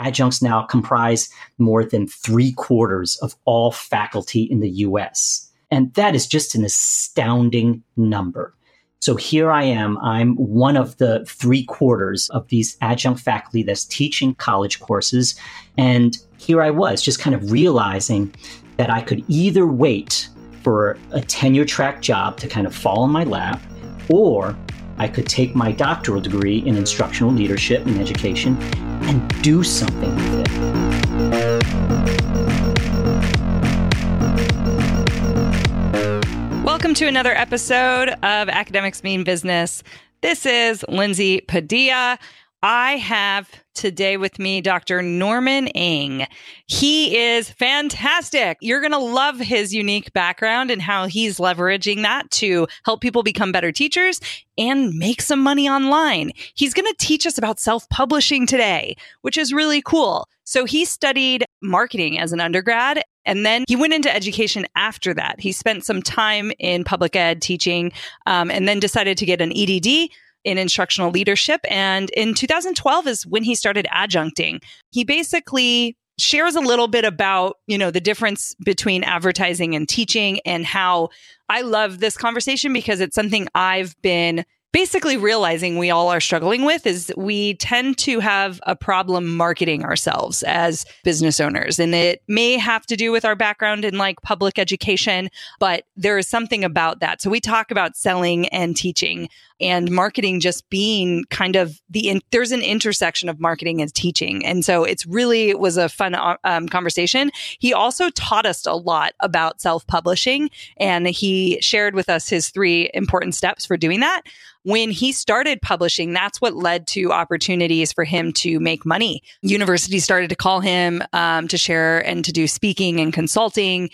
adjuncts now comprise more than three quarters of all faculty in the US. And that is just an astounding number. So here I am. I'm one of the three quarters of these adjunct faculty that's teaching college courses. And here I was just kind of realizing that I could either wait for a tenure track job to kind of fall in my lap, or I could take my doctoral degree in instructional leadership and education and do something with it. Welcome to another episode of Academics Mean Business. This is Lindsay Padilla. I have today with me Dr. Norman Eng. He is fantastic. You're going to love his unique background and how he's leveraging that to help people become better teachers and make some money online. He's going to teach us about self publishing today, which is really cool. So he studied marketing as an undergrad and then he went into education after that. He spent some time in public ed teaching um, and then decided to get an EDD in instructional leadership. And in 2012 is when he started adjuncting. He basically shares a little bit about, you know, the difference between advertising and teaching and how I love this conversation because it's something I've been basically realizing we all are struggling with is we tend to have a problem marketing ourselves as business owners. And it may have to do with our background in like public education, but there is something about that. So we talk about selling and teaching and marketing just being kind of the in, there's an intersection of marketing and teaching and so it's really was a fun uh, um, conversation he also taught us a lot about self-publishing and he shared with us his three important steps for doing that when he started publishing, that's what led to opportunities for him to make money. Universities started to call him um, to share and to do speaking and consulting.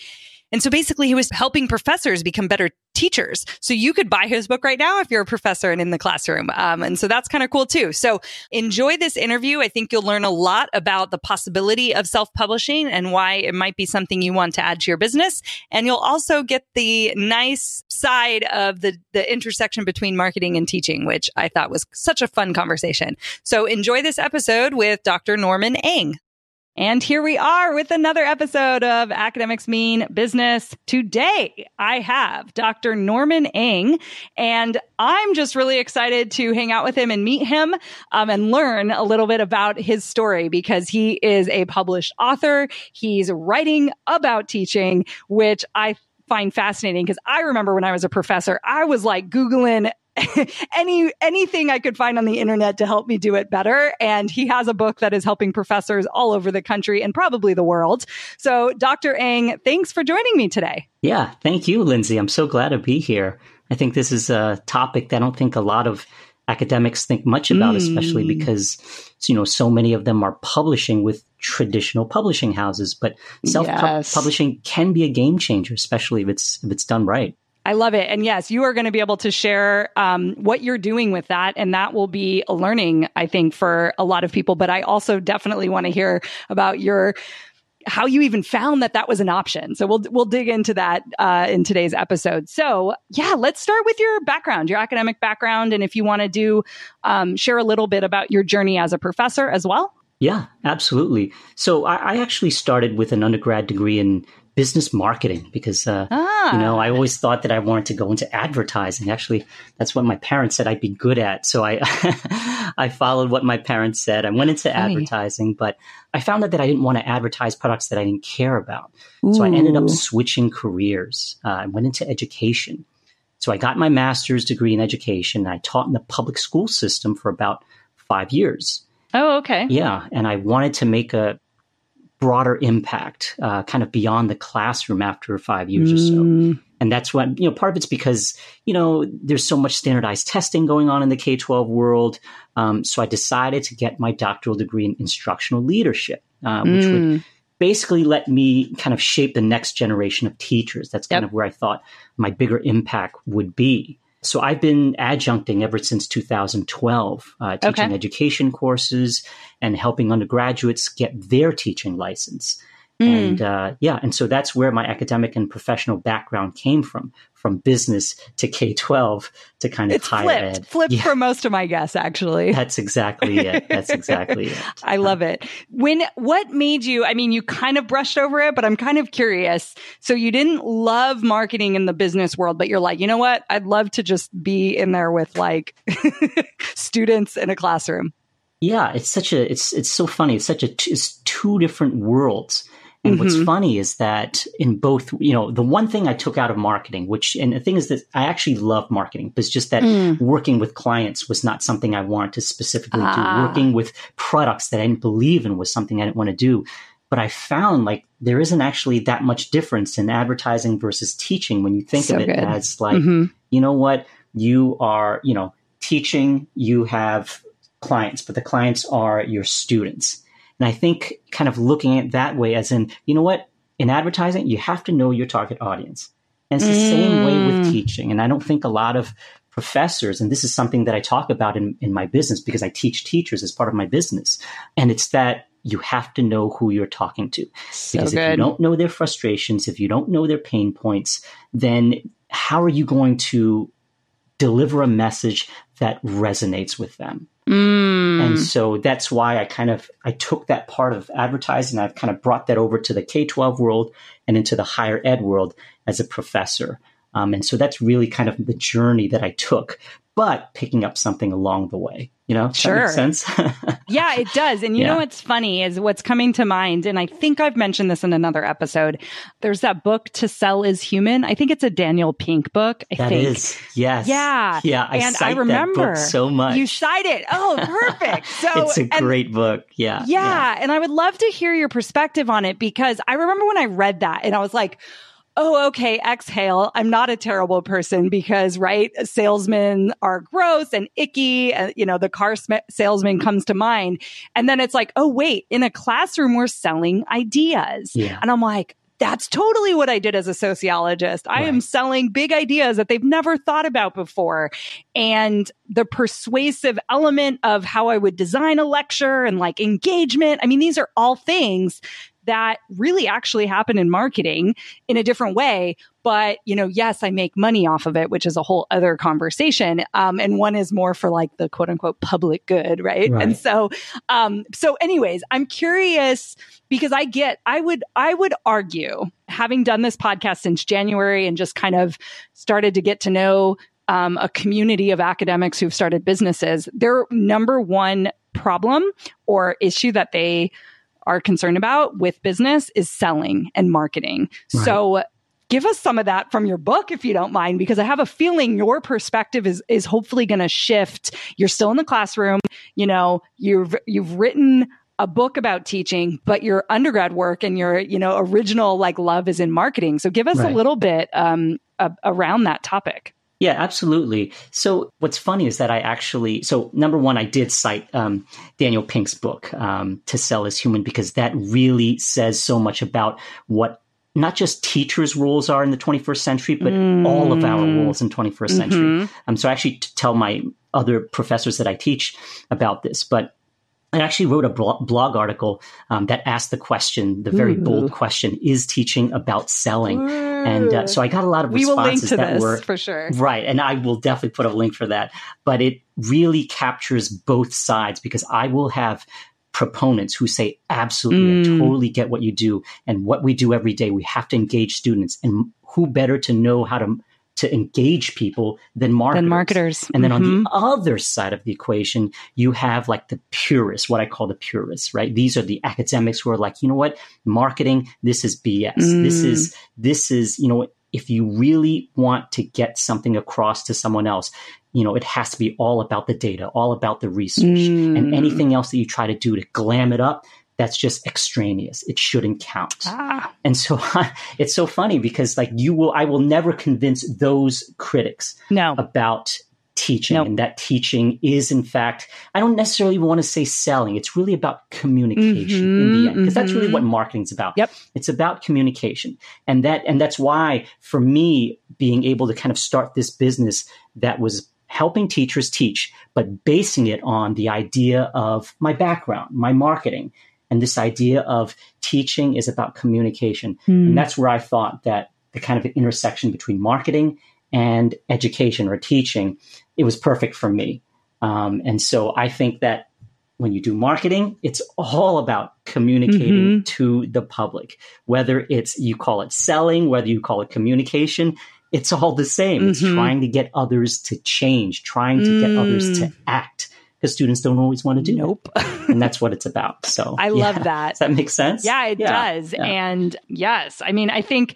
And so basically, he was helping professors become better teachers. So you could buy his book right now if you're a professor and in the classroom. Um, and so that's kind of cool too. So enjoy this interview. I think you'll learn a lot about the possibility of self publishing and why it might be something you want to add to your business. And you'll also get the nice side of the, the intersection between marketing and teaching, which I thought was such a fun conversation. So enjoy this episode with Dr. Norman Eng. And here we are with another episode of Academics Mean Business. Today, I have Dr. Norman Eng, and I'm just really excited to hang out with him and meet him um, and learn a little bit about his story because he is a published author. He's writing about teaching, which I find fascinating because I remember when I was a professor, I was like Googling any anything I could find on the internet to help me do it better. And he has a book that is helping professors all over the country and probably the world. So, Dr. Eng, thanks for joining me today. Yeah, thank you, Lindsay. I'm so glad to be here. I think this is a topic that I don't think a lot of academics think much about, mm. especially because you know so many of them are publishing with traditional publishing houses. But self publishing can be a game changer, especially if it's if it's done right. I love it. And yes, you are going to be able to share um, what you're doing with that. And that will be a learning, I think, for a lot of people. But I also definitely want to hear about your how you even found that that was an option. So we'll we'll dig into that uh, in today's episode. So yeah, let's start with your background, your academic background, and if you want to do um, share a little bit about your journey as a professor as well. Yeah, absolutely. So I, I actually started with an undergrad degree in business marketing because uh, ah. you know I always thought that I wanted to go into advertising. Actually, that's what my parents said I'd be good at. So I I followed what my parents said. I went into Funny. advertising, but I found out that I didn't want to advertise products that I didn't care about. Ooh. So I ended up switching careers. Uh, I went into education. So I got my master's degree in education. And I taught in the public school system for about five years. Oh, okay. Yeah, and I wanted to make a broader impact, uh, kind of beyond the classroom after five years mm. or so. Mm. And that's what, you know, part of it's because, you know, there's so much standardized testing going on in the K 12 world. Um, so I decided to get my doctoral degree in instructional leadership, uh, which mm. would basically let me kind of shape the next generation of teachers. That's kind yep. of where I thought my bigger impact would be. So I've been adjuncting ever since 2012, uh, teaching okay. education courses and helping undergraduates get their teaching license. Mm. And uh, yeah, and so that's where my academic and professional background came from from business to K 12 to kind of it's higher flipped, ed. Flipped yeah. for most of my guests, actually. That's exactly it. That's exactly it. I love it. When, what made you, I mean, you kind of brushed over it, but I'm kind of curious. So you didn't love marketing in the business world, but you're like, you know what? I'd love to just be in there with like students in a classroom. Yeah, it's such a it's it's so funny. It's such a it's two different worlds. And mm-hmm. what's funny is that in both, you know, the one thing I took out of marketing, which, and the thing is that I actually love marketing, but it's just that mm. working with clients was not something I wanted to specifically ah. do. Working with products that I didn't believe in was something I didn't want to do. But I found like there isn't actually that much difference in advertising versus teaching when you think so of it good. as like, mm-hmm. you know what, you are, you know, teaching, you have clients, but the clients are your students. And I think kind of looking at that way as in, you know what, in advertising, you have to know your target audience. And it's the mm. same way with mm. teaching. And I don't think a lot of professors, and this is something that I talk about in, in my business because I teach teachers as part of my business. And it's that you have to know who you're talking to. So because good. if you don't know their frustrations, if you don't know their pain points, then how are you going to deliver a message that resonates with them? Mm. And so that's why I kind of I took that part of advertising. I've kind of brought that over to the K twelve world and into the higher ed world as a professor. Um, and so that's really kind of the journey that I took, but picking up something along the way. You know, sure. sense. yeah, it does. And you yeah. know what's funny is what's coming to mind, and I think I've mentioned this in another episode. There's that book "To Sell Is Human." I think it's a Daniel Pink book. I that think. is yes, yeah, yeah. I and I remember so much. You cite it. Oh, perfect. So it's a great book. Yeah, yeah, yeah, and I would love to hear your perspective on it because I remember when I read that and I was like oh, okay, exhale. I'm not a terrible person because, right, salesmen are gross and icky. And, you know, the car sm- salesman comes to mind. And then it's like, oh, wait, in a classroom, we're selling ideas. Yeah. And I'm like, that's totally what I did as a sociologist. I right. am selling big ideas that they've never thought about before. And the persuasive element of how I would design a lecture and like engagement. I mean, these are all things that really actually happen in marketing in a different way. But, you know, yes, I make money off of it, which is a whole other conversation. Um, and one is more for like the quote unquote public good, right? right. And so, um, so anyways, I'm curious because I get, I would, I would argue having done this podcast since January and just kind of started to get to know um, a community of academics who've started businesses, their number one problem or issue that they are concerned about with business is selling and marketing. Right. So give us some of that from your book if you don't mind because i have a feeling your perspective is is hopefully going to shift you're still in the classroom you know you've you've written a book about teaching but your undergrad work and your you know original like love is in marketing so give us right. a little bit um, a, around that topic yeah, absolutely. So what's funny is that I actually, so number one, I did cite um, Daniel Pink's book, um, To Sell Is Human, because that really says so much about what not just teachers' roles are in the 21st century, but mm. all of our roles in 21st mm-hmm. century. Um, so I actually tell my other professors that I teach about this, but I actually wrote a blog article um, that asked the question, the very Ooh. bold question: Is teaching about selling? Ooh. And uh, so I got a lot of we responses that were for sure, right. And I will definitely put a link for that. But it really captures both sides because I will have proponents who say, absolutely, mm. I totally get what you do and what we do every day. We have to engage students, and who better to know how to to engage people than marketers. Than marketers. And then mm-hmm. on the mm-hmm. other side of the equation, you have like the purists, what I call the purists, right? These are the academics who are like, you know what, marketing, this is BS. Mm. This is, this is, you know, if you really want to get something across to someone else, you know, it has to be all about the data, all about the research. Mm. And anything else that you try to do to glam it up, that's just extraneous. It shouldn't count. Ah. And so it's so funny because like you will, I will never convince those critics no. about teaching nope. and that teaching is in fact, I don't necessarily want to say selling. It's really about communication mm-hmm, in the end because mm-hmm. that's really what mm-hmm. marketing's about. Yep. It's about communication. And that, and that's why for me, being able to kind of start this business that was helping teachers teach, but basing it on the idea of my background, my marketing, and this idea of teaching is about communication. Mm. And that's where I thought that the kind of intersection between marketing and education or teaching, it was perfect for me. Um, and so I think that when you do marketing, it's all about communicating mm-hmm. to the public. Whether it's you call it selling, whether you call it communication, it's all the same. Mm-hmm. It's trying to get others to change, trying to mm. get others to mm. act because students don't always want to do nope and that's what it's about so i yeah. love that does that make sense yeah it yeah. does yeah. and yes i mean i think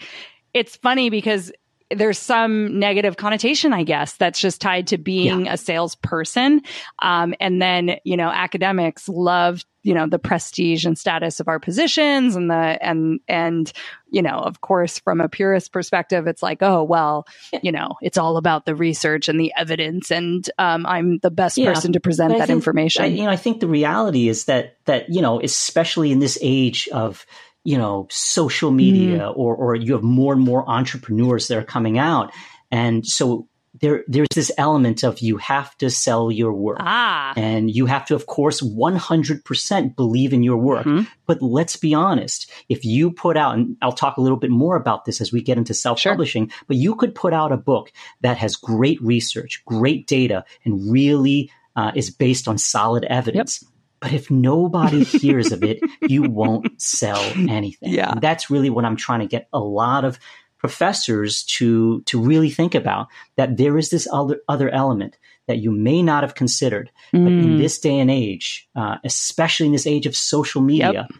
it's funny because there's some negative connotation, I guess, that's just tied to being yeah. a salesperson. Um, and then, you know, academics love, you know, the prestige and status of our positions and the, and, and, you know, of course, from a purist perspective, it's like, oh, well, you know, it's all about the research and the evidence. And, um, I'm the best yeah. person to present that think, information. I, you know, I think the reality is that, that, you know, especially in this age of, you know social media mm. or or you have more and more entrepreneurs that are coming out and so there there's this element of you have to sell your work ah. and you have to of course 100% believe in your work mm-hmm. but let's be honest if you put out and I'll talk a little bit more about this as we get into self-publishing sure. but you could put out a book that has great research great data and really uh, is based on solid evidence yep but if nobody hears of it, you won't sell anything. Yeah. And that's really what I'm trying to get a lot of professors to to really think about that there is this other other element that you may not have considered. Mm. But in mm. this day and age, uh, especially in this age of social media, yep.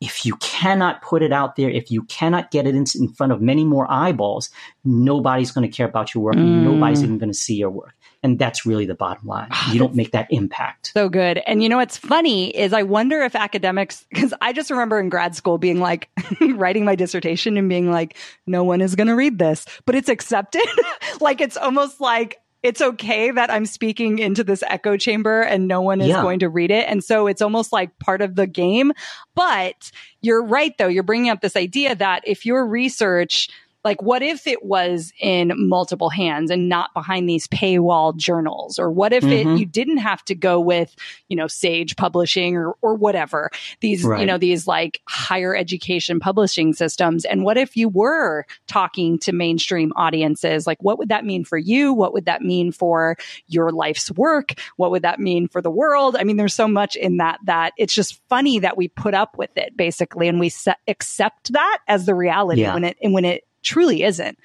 if you cannot put it out there, if you cannot get it in, in front of many more eyeballs, nobody's going to care about your work. Mm. Nobody's even going to see your work. And that's really the bottom line. Ah, you don't make that impact. So good. And you know what's funny is I wonder if academics, because I just remember in grad school being like, writing my dissertation and being like, no one is going to read this, but it's accepted. like it's almost like, it's okay that I'm speaking into this echo chamber and no one is yeah. going to read it. And so it's almost like part of the game. But you're right, though. You're bringing up this idea that if your research, like, what if it was in multiple hands and not behind these paywall journals? Or what if mm-hmm. it, you didn't have to go with, you know, Sage Publishing or, or whatever, these, right. you know, these like higher education publishing systems? And what if you were talking to mainstream audiences? Like, what would that mean for you? What would that mean for your life's work? What would that mean for the world? I mean, there's so much in that that it's just funny that we put up with it basically and we se- accept that as the reality yeah. when it, and when it truly isn't.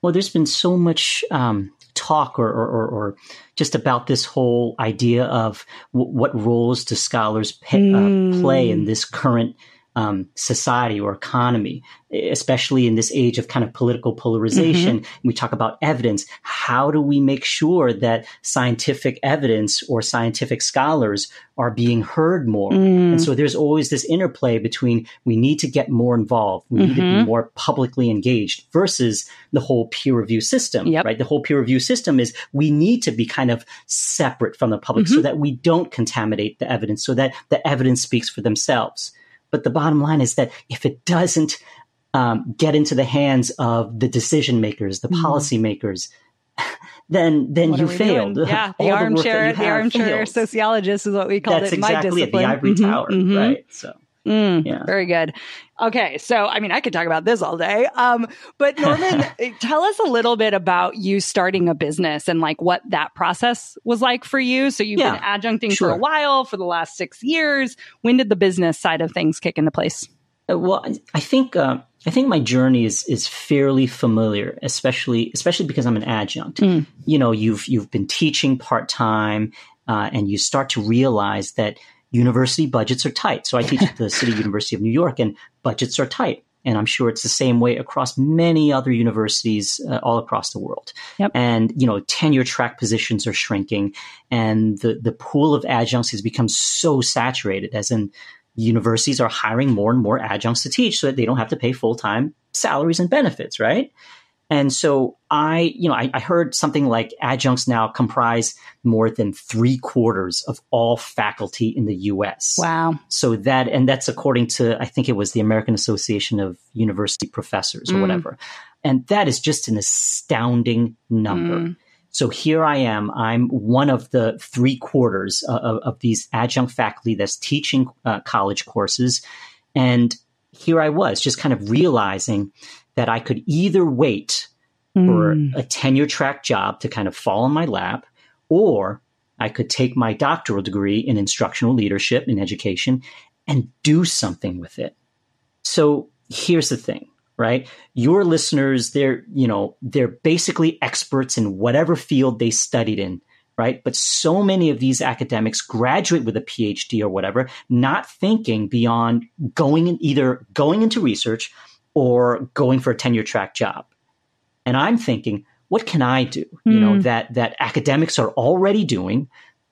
Well, there's been so much um, talk or, or, or, just about this whole idea of w- what roles do scholars pay, mm. uh, play in this current um, society or economy, especially in this age of kind of political polarization. Mm-hmm. We talk about evidence. How do we make sure that scientific evidence or scientific scholars are being heard more? Mm. And so there's always this interplay between we need to get more involved, we mm-hmm. need to be mm-hmm. more publicly engaged versus the whole peer review system, yep. right? The whole peer review system is we need to be kind of separate from the public mm-hmm. so that we don't contaminate the evidence, so that the evidence speaks for themselves. But the bottom line is that if it doesn't um, get into the hands of the decision makers, the mm-hmm. policymakers, then then what you failed. Doing? Yeah, the armchair, the, the armchair fails. sociologist is what we call That's it. Exactly my discipline, it, the ivory mm-hmm, tower, mm-hmm. right? So. Mm, yeah. Very good. Okay, so I mean, I could talk about this all day. Um, but Norman, tell us a little bit about you starting a business and like what that process was like for you. So you've yeah, been adjuncting sure. for a while, for the last six years. When did the business side of things kick into place? Uh, well, I think uh, I think my journey is is fairly familiar, especially especially because I'm an adjunct. Mm. You know, you've you've been teaching part time, uh, and you start to realize that university budgets are tight. So I teach at the City University of New York, and budgets are tight. And I'm sure it's the same way across many other universities uh, all across the world. Yep. And, you know, tenure track positions are shrinking and the, the pool of adjuncts has become so saturated as in universities are hiring more and more adjuncts to teach so that they don't have to pay full time salaries and benefits, right? And so I, you know, I, I, heard something like adjuncts now comprise more than three quarters of all faculty in the U.S. Wow! So that, and that's according to, I think it was the American Association of University Professors or mm. whatever, and that is just an astounding number. Mm. So here I am. I'm one of the three quarters of, of these adjunct faculty that's teaching uh, college courses, and here I was, just kind of realizing that I could either wait for hmm. a tenure track job to kind of fall in my lap, or I could take my doctoral degree in instructional leadership in education and do something with it. So here's the thing, right? Your listeners, they're, you know, they're basically experts in whatever field they studied in, right? But so many of these academics graduate with a PhD or whatever, not thinking beyond going in either going into research or going for a tenure track job. And I'm thinking, what can I do? Mm. You know, hmm. that that academics are already doing,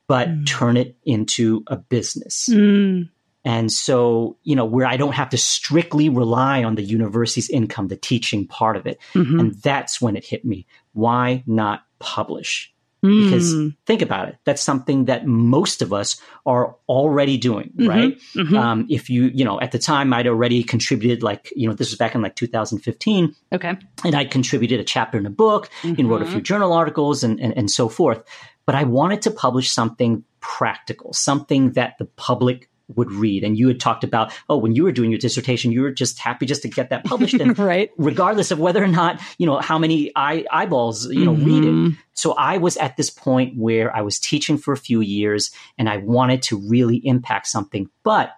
but mm. turn it into a business. Mm. And so, you know, where I don't have to strictly rely on the university's income, the teaching part of it. Mm-hmm. And that's when it hit me. Why not publish? Because mm. think about it, that's something that most of us are already doing, mm-hmm. right? Mm-hmm. Um, if you, you know, at the time I'd already contributed, like, you know, this was back in like 2015. Okay. And I contributed a chapter in a book and wrote a mm-hmm. few journal articles and, and, and so forth. But I wanted to publish something practical, something that the public would read. And you had talked about, oh, when you were doing your dissertation, you were just happy just to get that published, and right? Regardless of whether or not you know how many eye, eyeballs you know mm-hmm. read it. So I was at this point where I was teaching for a few years, and I wanted to really impact something, but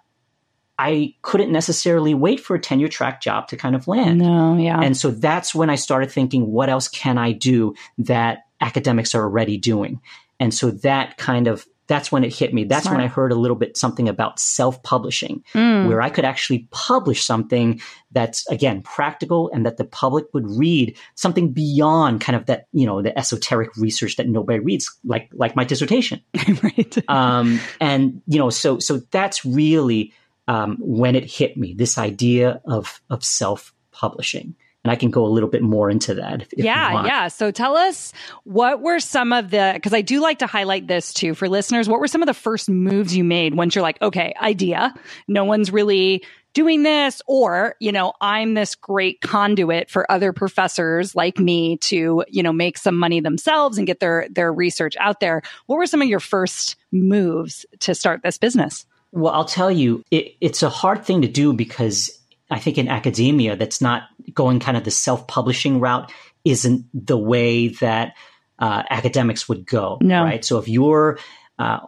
I couldn't necessarily wait for a tenure track job to kind of land. No, yeah. And so that's when I started thinking, what else can I do that academics are already doing? And so that kind of that's when it hit me. That's Smart. when I heard a little bit something about self publishing, mm. where I could actually publish something that's, again, practical and that the public would read something beyond kind of that, you know, the esoteric research that nobody reads, like, like my dissertation. right. Um, and, you know, so, so that's really, um, when it hit me, this idea of, of self publishing and I can go a little bit more into that. If, if yeah, yeah. So tell us what were some of the because I do like to highlight this too for listeners. What were some of the first moves you made once you're like, okay, idea. No one's really doing this or you know i'm this great conduit for other professors like me to you know make some money themselves and get their their research out there what were some of your first moves to start this business well i'll tell you it, it's a hard thing to do because I think in academia that's not going kind of the self publishing route isn't the way that uh, academics would go. No. Right. So if you're uh,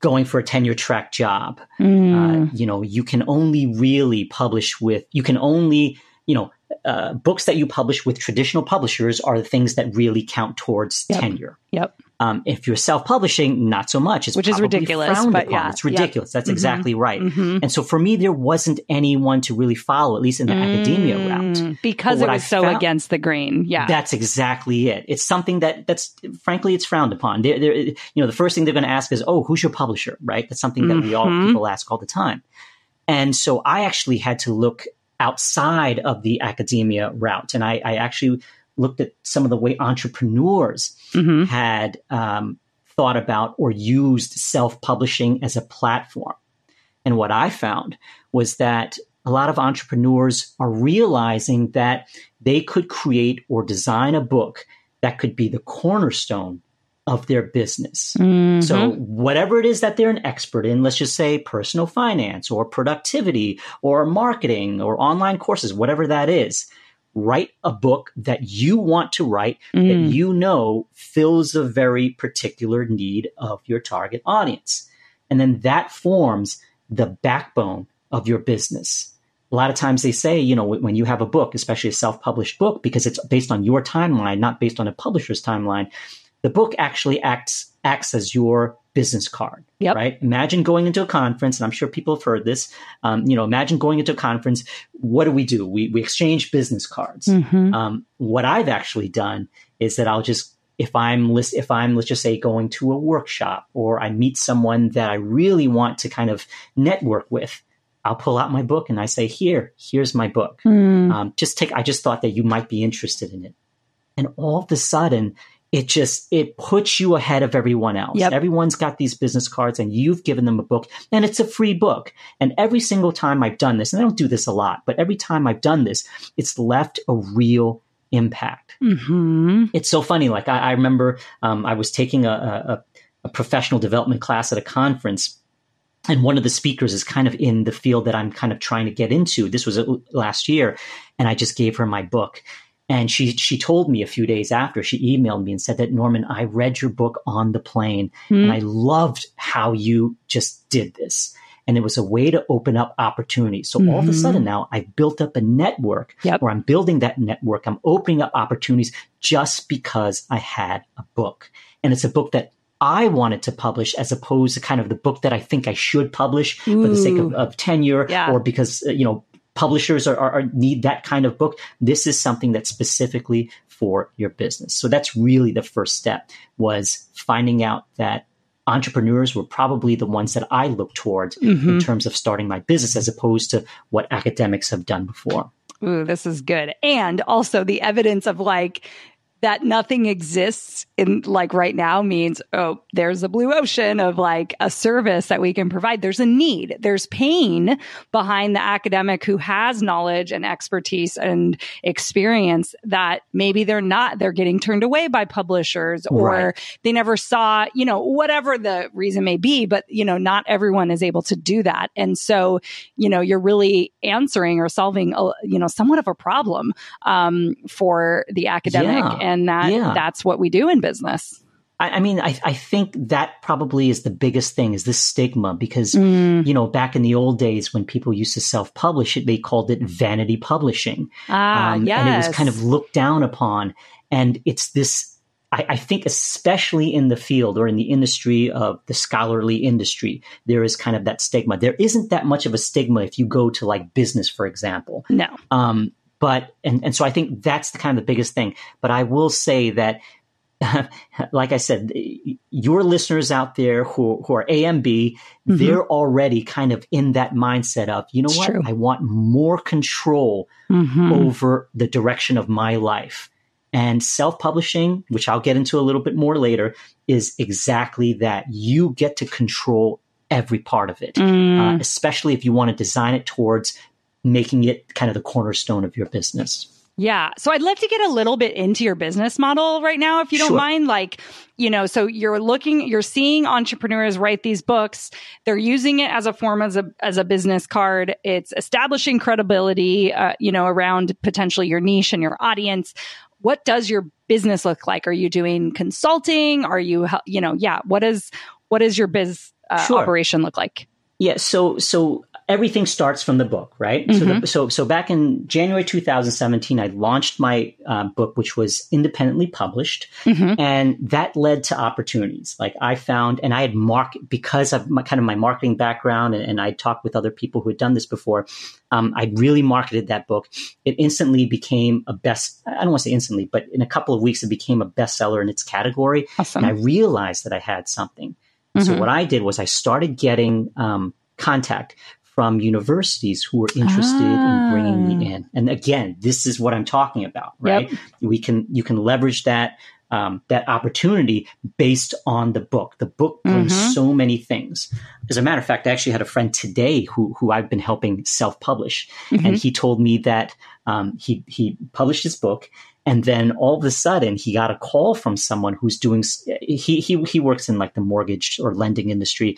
going for a tenure track job, mm. uh, you know, you can only really publish with, you can only, you know, uh, books that you publish with traditional publishers are the things that really count towards yep. tenure. Yep. Um, if you're self-publishing, not so much. It's Which is ridiculous, but upon. yeah, it's ridiculous. Yep. That's mm-hmm. exactly right. Mm-hmm. And so for me, there wasn't anyone to really follow, at least in the mm, academia route, because it was I so found, against the grain. Yeah, that's exactly it. It's something that that's frankly it's frowned upon. They're, they're, you know, the first thing they're going to ask is, "Oh, who's your publisher?" Right? That's something that mm-hmm. we all mm-hmm. people ask all the time. And so I actually had to look outside of the academia route, and I, I actually looked at some of the way entrepreneurs mm-hmm. had um, thought about or used self publishing as a platform. And what I found was that a lot of entrepreneurs are realizing that they could create or design a book that could be the cornerstone of their business. Mm-hmm. So, whatever it is that they're an expert in, let's just say personal finance or productivity or marketing or online courses, whatever that is, write a book that you want to write mm. that you know fills a very particular need of your target audience. And then that forms the backbone of your business. A lot of times they say, you know, when you have a book, especially a self published book, because it's based on your timeline, not based on a publisher's timeline, the book actually acts acts as your business card. Yep. Right. Imagine going into a conference, and I'm sure people have heard this. Um, you know, imagine going into a conference. What do we do? We we exchange business cards. Mm-hmm. Um, what I've actually done is that I'll just if I'm list if I'm let's just say going to a workshop or I meet someone that I really want to kind of network with. I'll pull out my book and I say, "Here, here's my book. Mm. Um, just take. I just thought that you might be interested in it." And all of a sudden, it just it puts you ahead of everyone else. Yep. Everyone's got these business cards and you've given them a book and it's a free book. And every single time I've done this, and I don't do this a lot, but every time I've done this, it's left a real impact. Mm-hmm. It's so funny. Like I, I remember um, I was taking a, a, a professional development class at a conference and one of the speakers is kind of in the field that I'm kind of trying to get into. This was last year, and I just gave her my book, And she she told me a few days after she emailed me and said that Norman, I read your book on the plane mm. and I loved how you just did this. And it was a way to open up opportunities. So mm-hmm. all of a mm-hmm. sudden now I've built up a network yep. where I'm building that network. I'm opening up opportunities just because I had a book. And it's a book that I wanted to publish as opposed to kind of the book that I think I should publish Ooh. for the sake of, of tenure yeah. or because, uh, you know, publishers are, are, are, need that kind of book. This is something that's specifically for your business. So that's really the first step was finding out that entrepreneurs were probably the ones that I looked towards mm-hmm. in terms of starting my business as opposed to what academics have done before. Ooh, this is good. And also the evidence of like that nothing exists in like right now means, oh, there's a blue ocean of like a service that we can provide. There's a need. There's pain behind the academic who has knowledge and expertise and experience that maybe they're not, they're getting turned away by publishers or right. they never saw, you know, whatever the reason may be, but you know, not everyone is able to do that. And so, you know, you're really answering or solving, a, you know, somewhat of a problem, um, for the academic. Yeah and that yeah. that's what we do in business. I, I mean, I, I, think that probably is the biggest thing is this stigma because, mm. you know, back in the old days when people used to self publish it, they called it vanity publishing. Ah, um, yes. And it was kind of looked down upon. And it's this I, think especially in the field or in the industry of the scholarly industry, there is kind of that stigma. There isn't that much of a stigma if you go to like business, for example. No. Um, but and and so I think that's the kind of the biggest thing. But I will say that. like I said, your listeners out there who, who are AMB, mm-hmm. they're already kind of in that mindset of, you know it's what? True. I want more control mm-hmm. over the direction of my life. And self publishing, which I'll get into a little bit more later, is exactly that. You get to control every part of it, mm. uh, especially if you want to design it towards making it kind of the cornerstone of your business. Yeah. So I'd love to get a little bit into your business model right now, if you don't sure. mind. Like, you know, so you're looking, you're seeing entrepreneurs write these books. They're using it as a form as a, as a business card. It's establishing credibility, uh, you know, around potentially your niche and your audience. What does your business look like? Are you doing consulting? Are you, you know, yeah. What is, what does your biz uh, sure. operation look like? Yeah. So, so everything starts from the book, right? Mm-hmm. So, the, mm-hmm. so, so back in January 2017, I launched my uh, book, which was independently published, mm-hmm. and that led to opportunities. Like I found, and I had market because of my, kind of my marketing background, and, and I talked with other people who had done this before. Um, I really marketed that book. It instantly became a best. I don't want to say instantly, but in a couple of weeks, it became a bestseller in its category. Awesome. And I realized that I had something. Mm-hmm. So what I did was I started getting um, contact from universities who are interested ah. in bringing me ah. in. And again, this is what I'm talking about, right? Yep. We can you can leverage that um, that opportunity based on the book. The book brings mm-hmm. so many things. As a matter of fact, I actually had a friend today who who I've been helping self publish, mm-hmm. and he told me that um, he he published his book. And then all of a sudden, he got a call from someone who's doing. He he he works in like the mortgage or lending industry,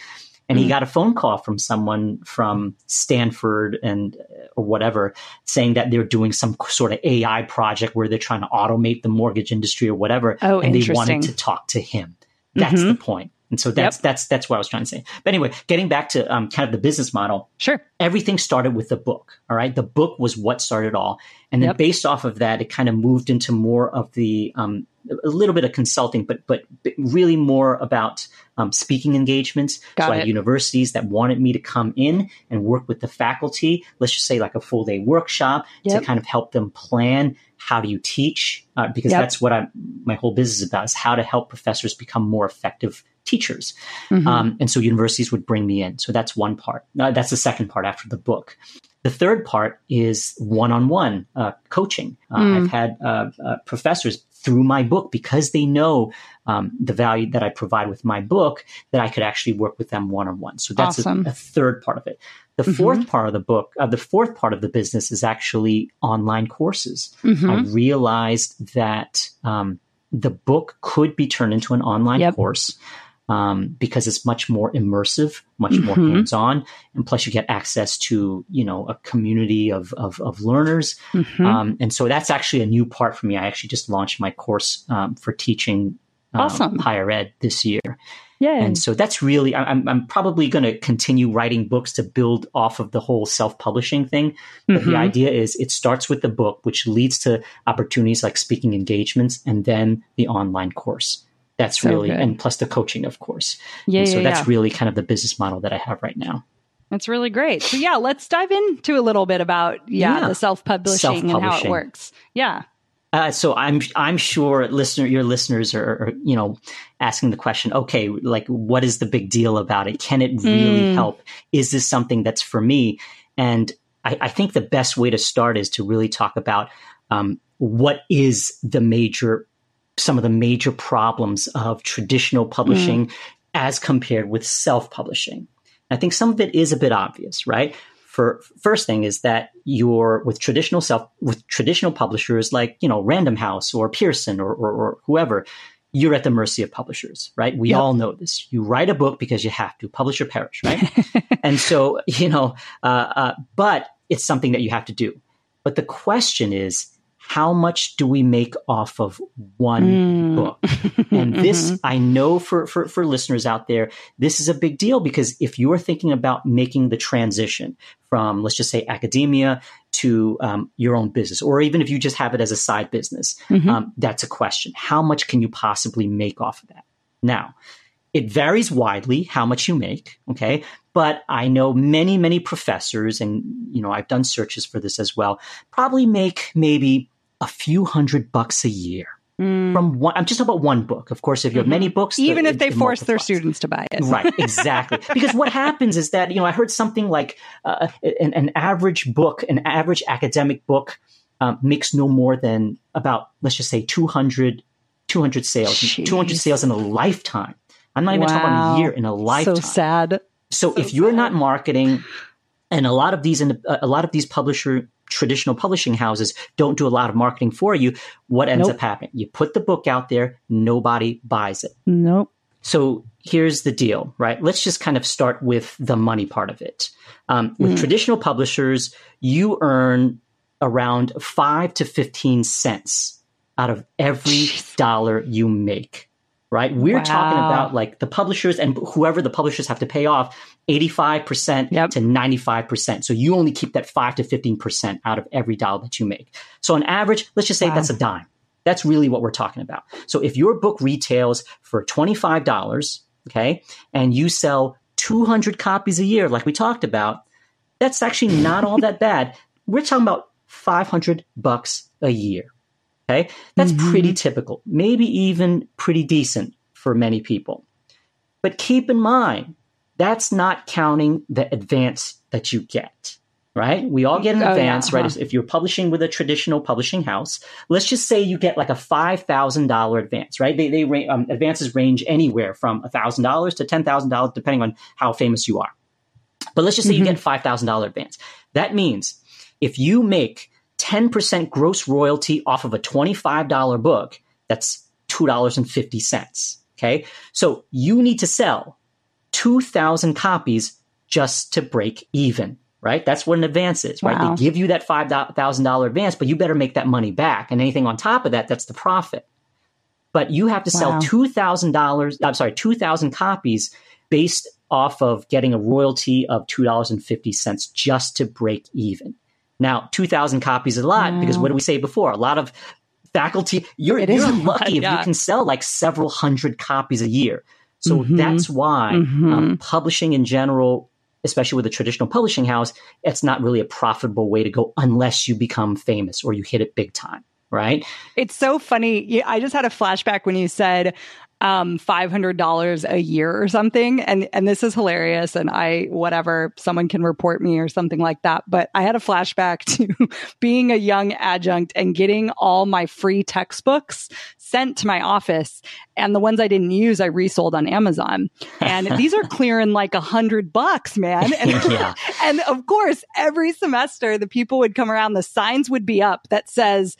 and he mm. got a phone call from someone from Stanford and or whatever saying that they're doing some sort of AI project where they're trying to automate the mortgage industry or whatever. Oh, and they wanted to talk to him. That's mm-hmm. the point. And so that's yep. that's that's what I was trying to say. But anyway, getting back to um, kind of the business model. Sure. Everything started with the book. All right, the book was what started all, and then yep. based off of that, it kind of moved into more of the um, a little bit of consulting, but but, really more about um, speaking engagements. Got so I had universities that wanted me to come in and work with the faculty. Let's just say like a full day workshop yep. to kind of help them plan how do you teach uh, because yep. that's what I my whole business is about is how to help professors become more effective teachers. Mm-hmm. Um, and so universities would bring me in. So that's one part. Uh, that's the second part after the book. The third part is one-on-one uh, coaching. Uh, mm. I've had uh, uh, professors through my book because they know um, the value that I provide with my book that I could actually work with them one-on-one. So that's awesome. a, a, third part of it. The 4th mm-hmm. part of the book, uh, the fourth part of the business is actually online courses. Mm-hmm. I realized that um, the book could be turned into an online yep. course um, because it's much more immersive, much mm-hmm. more hands on, and plus you get access to you know a community of of, of learners, mm-hmm. um, and so that's actually a new part for me. I actually just launched my course um, for teaching um, awesome. higher ed this year. Yeah. And so that's really, I'm, I'm probably going to continue writing books to build off of the whole self publishing thing. But mm-hmm. the idea is it starts with the book, which leads to opportunities like speaking engagements and then the online course. That's so really, good. and plus the coaching, of course. Yeah. And so yeah, that's yeah. really kind of the business model that I have right now. That's really great. So yeah, let's dive into a little bit about yeah, yeah. the self-publishing, and how it works. Yeah. Uh, so I'm I'm sure listener your listeners are, are, you know asking the question. Okay, like what is the big deal about it? Can it really mm. help? Is this something that's for me? And I, I, think the best way to start is to really talk about um, what is the major some of the major problems of traditional publishing mm. as compared with self publishing. I think some of it is a bit obvious, right? For first thing is that you're with traditional self with traditional publishers like you know Random House or Pearson or, or, or whoever, you're at the mercy of publishers, right? We yep. all know this. You write a book because you have to publish or perish, right? and so you know, uh, uh, but it's something that you have to do. But the question is, how much do we make off of one mm. book? And this, I know for, for, for listeners out there, this is a big deal because if you're thinking about making the transition from, let's just say, academia to um, your own business, or even if you just have it as a side business, mm-hmm. um, that's a question. How much can you possibly make off of that? Now, it varies widely how much you make. Okay. But I know many, many professors, and you know, I've done searches for this as well, probably make maybe a few hundred bucks a year. Mm. From one, I'm just talking about one book. Of course, if you have mm-hmm. many books, even the, if they force their students to buy it, right? Exactly. because what happens is that you know I heard something like uh, an, an, average book, an average academic book, um, makes no more than about let's just say 200, 200 sales, Jeez. 200 sales in a lifetime. I'm not even wow. talking a year in a lifetime. So sad. So, so if you're not marketing, and a lot of these, a lot of these publisher traditional publishing houses don't do a lot of marketing for you, what ends nope. up happening? You put the book out there, nobody buys it. Nope. So here's the deal, right? Let's just kind of start with the money part of it. Um, with mm. traditional publishers, you earn around five to 15 cents out of every Jeez. dollar you make right? We're wow. talking about like the publishers and whoever the publishers have to pay off 85% yep. to 95%. So you only keep that 5 to 15% out of every dollar that you make. So on average, let's just say wow. that's a dime. That's really what we're talking about. So if your book retails for $25, okay, and you sell 200 copies a year, like we talked about, that's actually not all that bad. We're talking about 500 bucks a year. Okay. That's mm-hmm. pretty typical, maybe even pretty decent for many people. But keep in mind, that's not counting the advance that you get, right? We all get an oh, advance, yeah, right? If you're publishing with a traditional publishing house, let's just say you get like a $5,000 advance, right? They, they um, advances range anywhere from $1,000 to $10,000, depending on how famous you are. But let's just say mm-hmm. you get $5,000 advance. That means if you make 10% gross royalty off of a $25 book, that's $2.50. Okay. So you need to sell 2,000 copies just to break even, right? That's what an advance is, right? Wow. They give you that $5,000 advance, but you better make that money back. And anything on top of that, that's the profit. But you have to wow. sell $2,000, I'm sorry, 2,000 copies based off of getting a royalty of $2.50 just to break even. Now, 2,000 copies is a lot because what did we say before? A lot of faculty, you're, you're lucky if yeah. you can sell like several hundred copies a year. So mm-hmm. that's why mm-hmm. um, publishing in general, especially with a traditional publishing house, it's not really a profitable way to go unless you become famous or you hit it big time right? It's so funny. I just had a flashback when you said, um, $500 a year or something. And, and this is hilarious. And I, whatever, someone can report me or something like that. But I had a flashback to being a young adjunct and getting all my free textbooks sent to my office. And the ones I didn't use, I resold on Amazon. And these are clearing like a hundred bucks, man. And, yeah. and of course, every semester the people would come around, the signs would be up that says,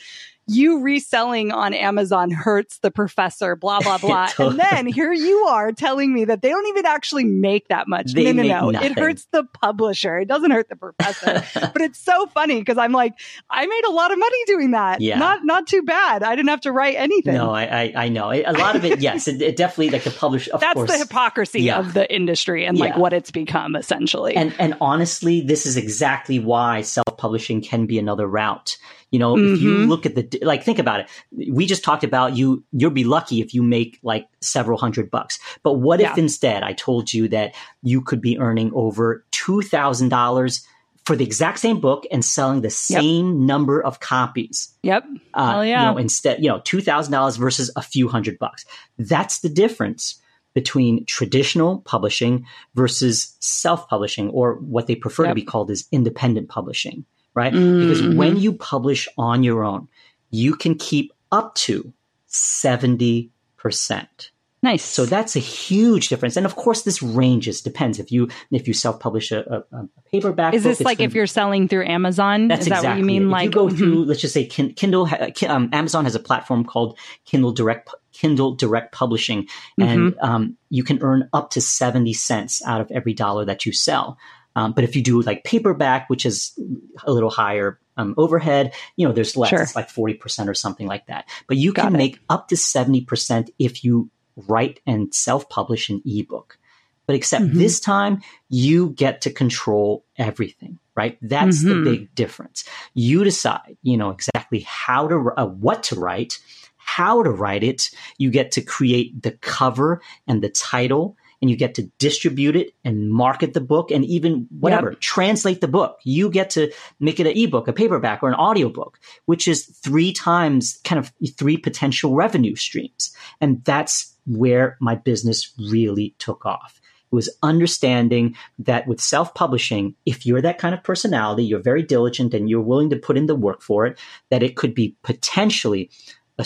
you reselling on Amazon hurts the professor, blah, blah, blah. and then here you are telling me that they don't even actually make that much. They no, no, no. nothing. It hurts the publisher. It doesn't hurt the professor. but it's so funny because I'm like, I made a lot of money doing that. Yeah. Not not too bad. I didn't have to write anything. No, I, I, I know. A lot of it, yes, it, it definitely, like the publisher, of That's course. the hypocrisy Yeah. of the industry and like Yeah. what it's become essentially. And and honestly, this is exactly why self-publishing can be another route. You know, if you Mhm. look at the like, think about it. We just talked about you. You'll be lucky if you make like several hundred bucks. But what if instead I told you that you could be earning over two thousand dollars for the exact same book and selling the same number of copies? yep. Uh, Hell yeah. You know, instead, you know, two thousand dollars versus a few hundred bucks. That's the difference between traditional publishing versus self-publishing, or what they prefer to be called is independent publishing, right? Because Mhm. when you publish on your own, you can keep up to seventy percent. Nice. So that's a huge difference. And of course, this ranges. Depends if you if you self-publish a, a, a paperback. is book, this like if you're selling through Amazon? that's Is that exactly what you mean? it. If Like you go mhm. through, let's just say Kindle, um, Amazon has a platform called Kindle Direct, Kindle Direct Publishing, and Mm-hmm. um, you can earn up to seventy cents out of every dollar that you sell. Um, but if you do like paperback, which is a little higher um, overhead, you know, there's less. Sure. It's like forty percent or something like that. But you Got can it. make up to seventy percent if you write and self-publish an ebook. But except Mhm. this time, you get to control everything, right? That's Mhm. the big difference. You decide, you know, exactly how to, uh, what to write, how to write it. You get to create the cover and the title, and you get to distribute it and market the book and even whatever, translate the book. You get to make it an ebook, a paperback, or an audiobook, which is three times kind of three potential revenue streams. And that's where my business really took off. It was understanding that with self publishing, if you're that kind of personality, you're very diligent and you're willing to put in the work for it, that it could be potentially a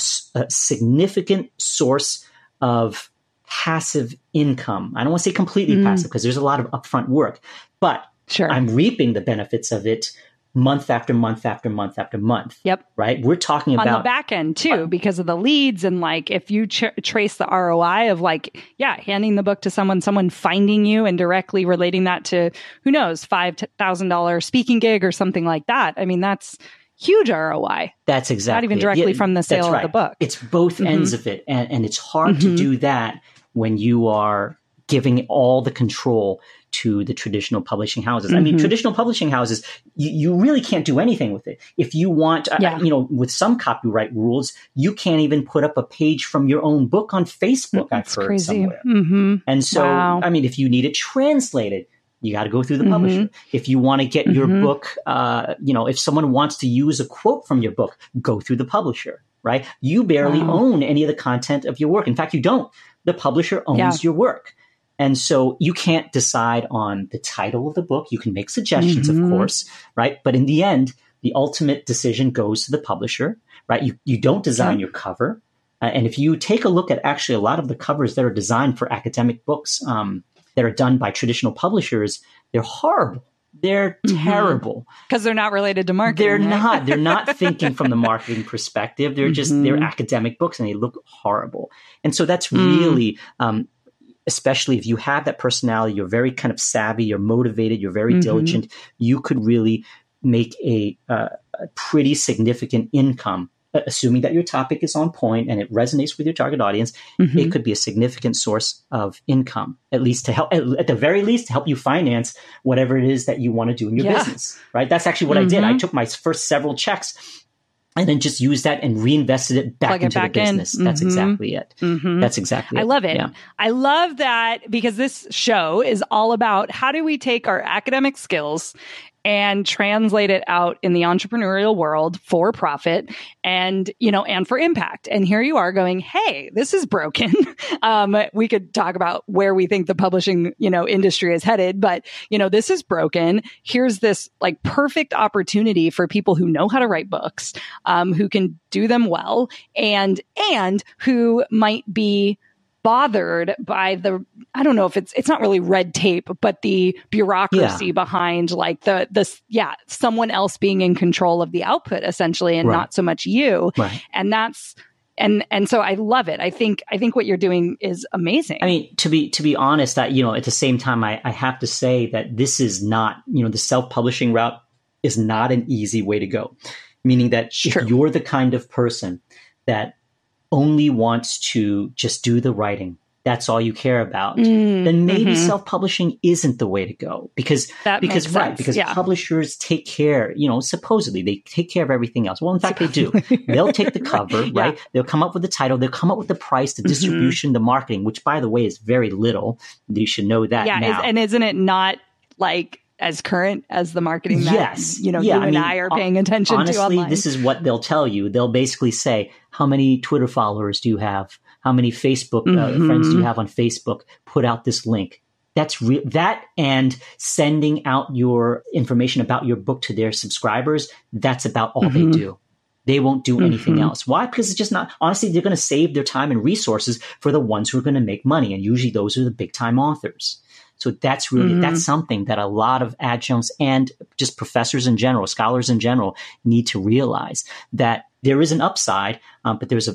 significant source of passive income. I don't want to say completely Mm. passive because there's a lot of upfront work, but Sure. I'm reaping the benefits of it month after month after month after month. Yep. Right? We're talking on about the back end too because of the leads and like if you tr- trace the ROI of like yeah handing the book to someone someone finding you and directly relating that to who knows five thousand dollar speaking gig or something like that I mean that's huge ROI That's exactly not even it. directly from the sale of the book. It's both Mhm. ends of it, and, and it's hard to Mhm. do that when you are giving all the control to the traditional publishing houses. I mean, Mhm. traditional publishing houses, you, you really can't do anything with it. If you want, I- Yeah. you know, with some copyright rules, you can't even put up a page from your own book on Facebook. I've heard crazy somewhere. hmm And so, Wow. I mean, if you need it translated, you got to go through the Mhm. publisher. If you want to get your Mhm. book, uh, you know, if someone wants to use a quote from your book, go through the publisher, right? You barely Wow. own any of the content of your work. In fact, you don't. The publisher owns Yeah. your work. And so you can't decide on the title of the book. You can make suggestions, Mhm. of course, right? But in the end, the ultimate decision goes to the publisher, right? You, you don't design Yeah. your cover. Uh, and if you take a look at actually a lot of the covers that are designed for academic books um, that are done by traditional publishers, they're horrible. They're Mhm. terrible. because they're not related to marketing They're right? not. They're not thinking from the marketing perspective. They're just they're Mhm. academic books and they look horrible. And so that's Mm. really, um, especially if you have that personality, you're very kind of savvy, you're motivated, you're very Mhm. diligent. You could really make a, uh, a pretty significant income. Uh, Assuming that your topic is on point and it resonates with your target audience, Mhm. it could be a significant source of income, at least to help, at, the very least, to help you finance whatever it is that you want to do in your Yeah. business. Right? That's actually what I did. I Mhm. took my first several checks and then just used that and reinvested it back Plug it into back the in. business. That's Mhm. exactly it. Mhm. That's exactly I it. love it. Yeah. I love that because this show is all about how do we take our academic skills and translate it out in the entrepreneurial world for profit and you know and for impact. And here you are going hey this is broken. Um, we could talk about where we think the publishing you know industry is headed but you know this is broken. Here's this like perfect opportunity for people who know how to write books um, who can do them well and and who might be bothered by the I don't know if it's it's not really red tape, but the bureaucracy yeah. behind like the the yeah someone else being in control of the output essentially, and right. not so much you. Right. And that's and and so I love it. I think I think what you're doing is amazing. I mean, to be to be honest, that you know, at the same time, I, I have to say that this is not you know the self publishing route is not an easy way to go. Meaning that if you're the kind of person that only wants to just do the writing, that's all you care about, mm, then maybe mm-hmm. self-publishing isn't the way to go because that because right because yeah. publishers take care, you know, supposedly they take care of everything else. Well, in fact, they do. They'll take the cover, yeah. right? They'll come up with the title, they'll come up with the price, the mm-hmm. distribution, mm-hmm. the marketing, which by the way is very little. You should know that. Yeah, is, and isn't it not like as current as the marketing that yes. you know yeah, you I and mean, I are paying attention honestly, to online. This is what they'll tell you. They'll basically say, "How many Twitter followers do you have?" how many Facebook uh, mm-hmm. friends do you have on Facebook? Put out this link. That's re- that and sending out your information about your book to their subscribers. That's about all mm-hmm. they do. They won't do anything mm-hmm. else. Why? Because it's just not, honestly, they're going to save their time and resources for the ones who are going to make money. And usually those are the big time authors. So that's really, that's mm-hmm. something that a lot of adjuncts and just professors in general, scholars in general need to realize that there is an upside, um, but there's a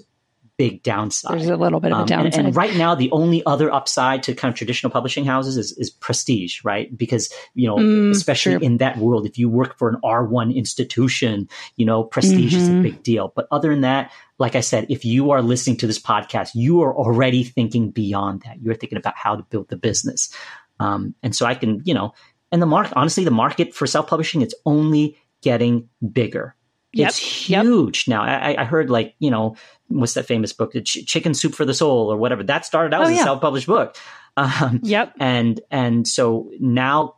big downside. There's a little bit of a downside. Um, and, and, right now, the only other upside to kind of traditional publishing houses is, is prestige, right? Because, you know, mm, especially true. in that world, if you work for an R1 institution, you know, prestige mm-hmm. is a mm-hmm. big deal. But other than that, like I said, if you are listening to this podcast, you are already thinking beyond that. You're thinking about how to build the business. Um, and so I can, you know, and the market, honestly, the market for self publishing, it's only getting bigger. Yep. It's huge yep. now. I, I, heard like you know what's that famous book, Ch- Chicken Soup for the Soul or whatever. That started out oh, as yeah. a self-published book. Um, yep. And and so now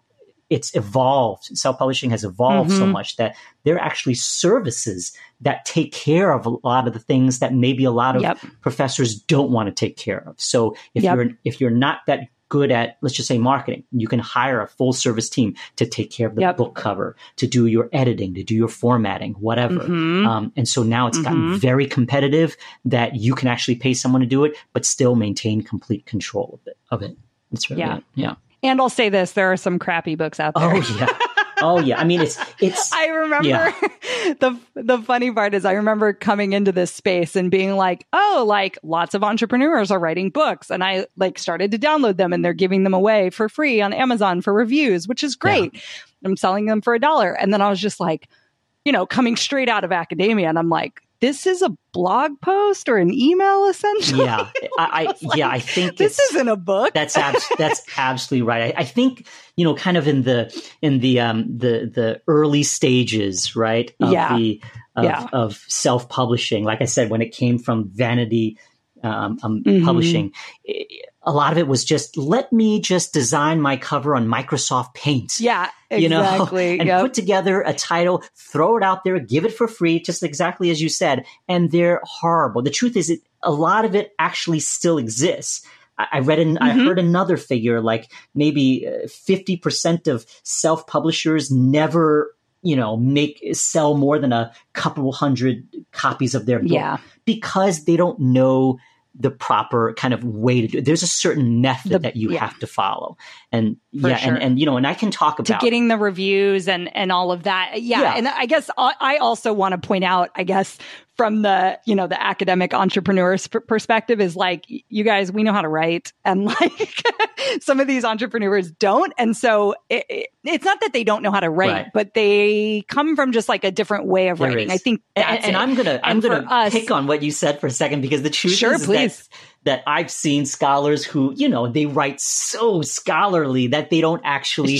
it's evolved. Self-publishing has evolved mm-hmm. so much that there are actually services that take care of a lot of the things that maybe a lot of yep. professors don't want to take care of. So if you're if you're not that good at, let's just say marketing. You can hire a full service team to take care of the yep. book cover, to do your editing, to do your formatting, whatever. Mm-hmm. Um, and so now it's mm-hmm. gotten very competitive that you can actually pay someone to do it, but still maintain complete control of it. Of it. It's really, yeah. yeah. And I'll say this: there are some crappy books out there. Oh yeah. Oh yeah, I mean it's it's. I remember yeah. the the funny part is I remember coming into this space and being like, oh, like lots of entrepreneurs are writing books, and I like started to download them, and they're giving them away for free on Amazon for reviews, which is great. Yeah. I'm selling them for a dollar, and then I was just like, you know, coming straight out of academia, and I'm like, this is a blog post or an email essentially. Yeah, I, I like, yeah, I think this isn't a book. That's that's absolutely right. I, I, think you know, kind of in the in the um the the early stages, right? Of yeah. The, of, yeah. of self publishing, like I said, when it came from vanity um, um, mm-hmm. publishing. A lot of it was just let me just design my cover on Microsoft Paint. Yeah, exactly. You know, and yep. put together a title, throw it out there, give it for free, just exactly as you said. And they're horrible. The truth is, it, a lot of it actually still exists. I read, an, mm-hmm. I heard another figure like maybe uh, fifty percent of self publishers never you know make sell more than a couple hundred copies of their book yeah. because they don't know the proper kind of way to do it. There's a certain method the, that you yeah. have to follow. And For yeah, sure. and, and you know, and I can talk about to getting the reviews and and all of that. Yeah. yeah. And I guess I also want to point out, I guess, from the you know the academic entrepreneurs sp- perspective is like you guys we know how to write. And like some of these entrepreneurs don't. And so it, it, it's not that they don't know how to write right. but they come from just like a different way of writing. i think and, and, i'm gonna i'm gonna us, pick on what you said for a second because the truth sure, is please. that that I've seen scholars who, you know, they write so scholarly that they don't actually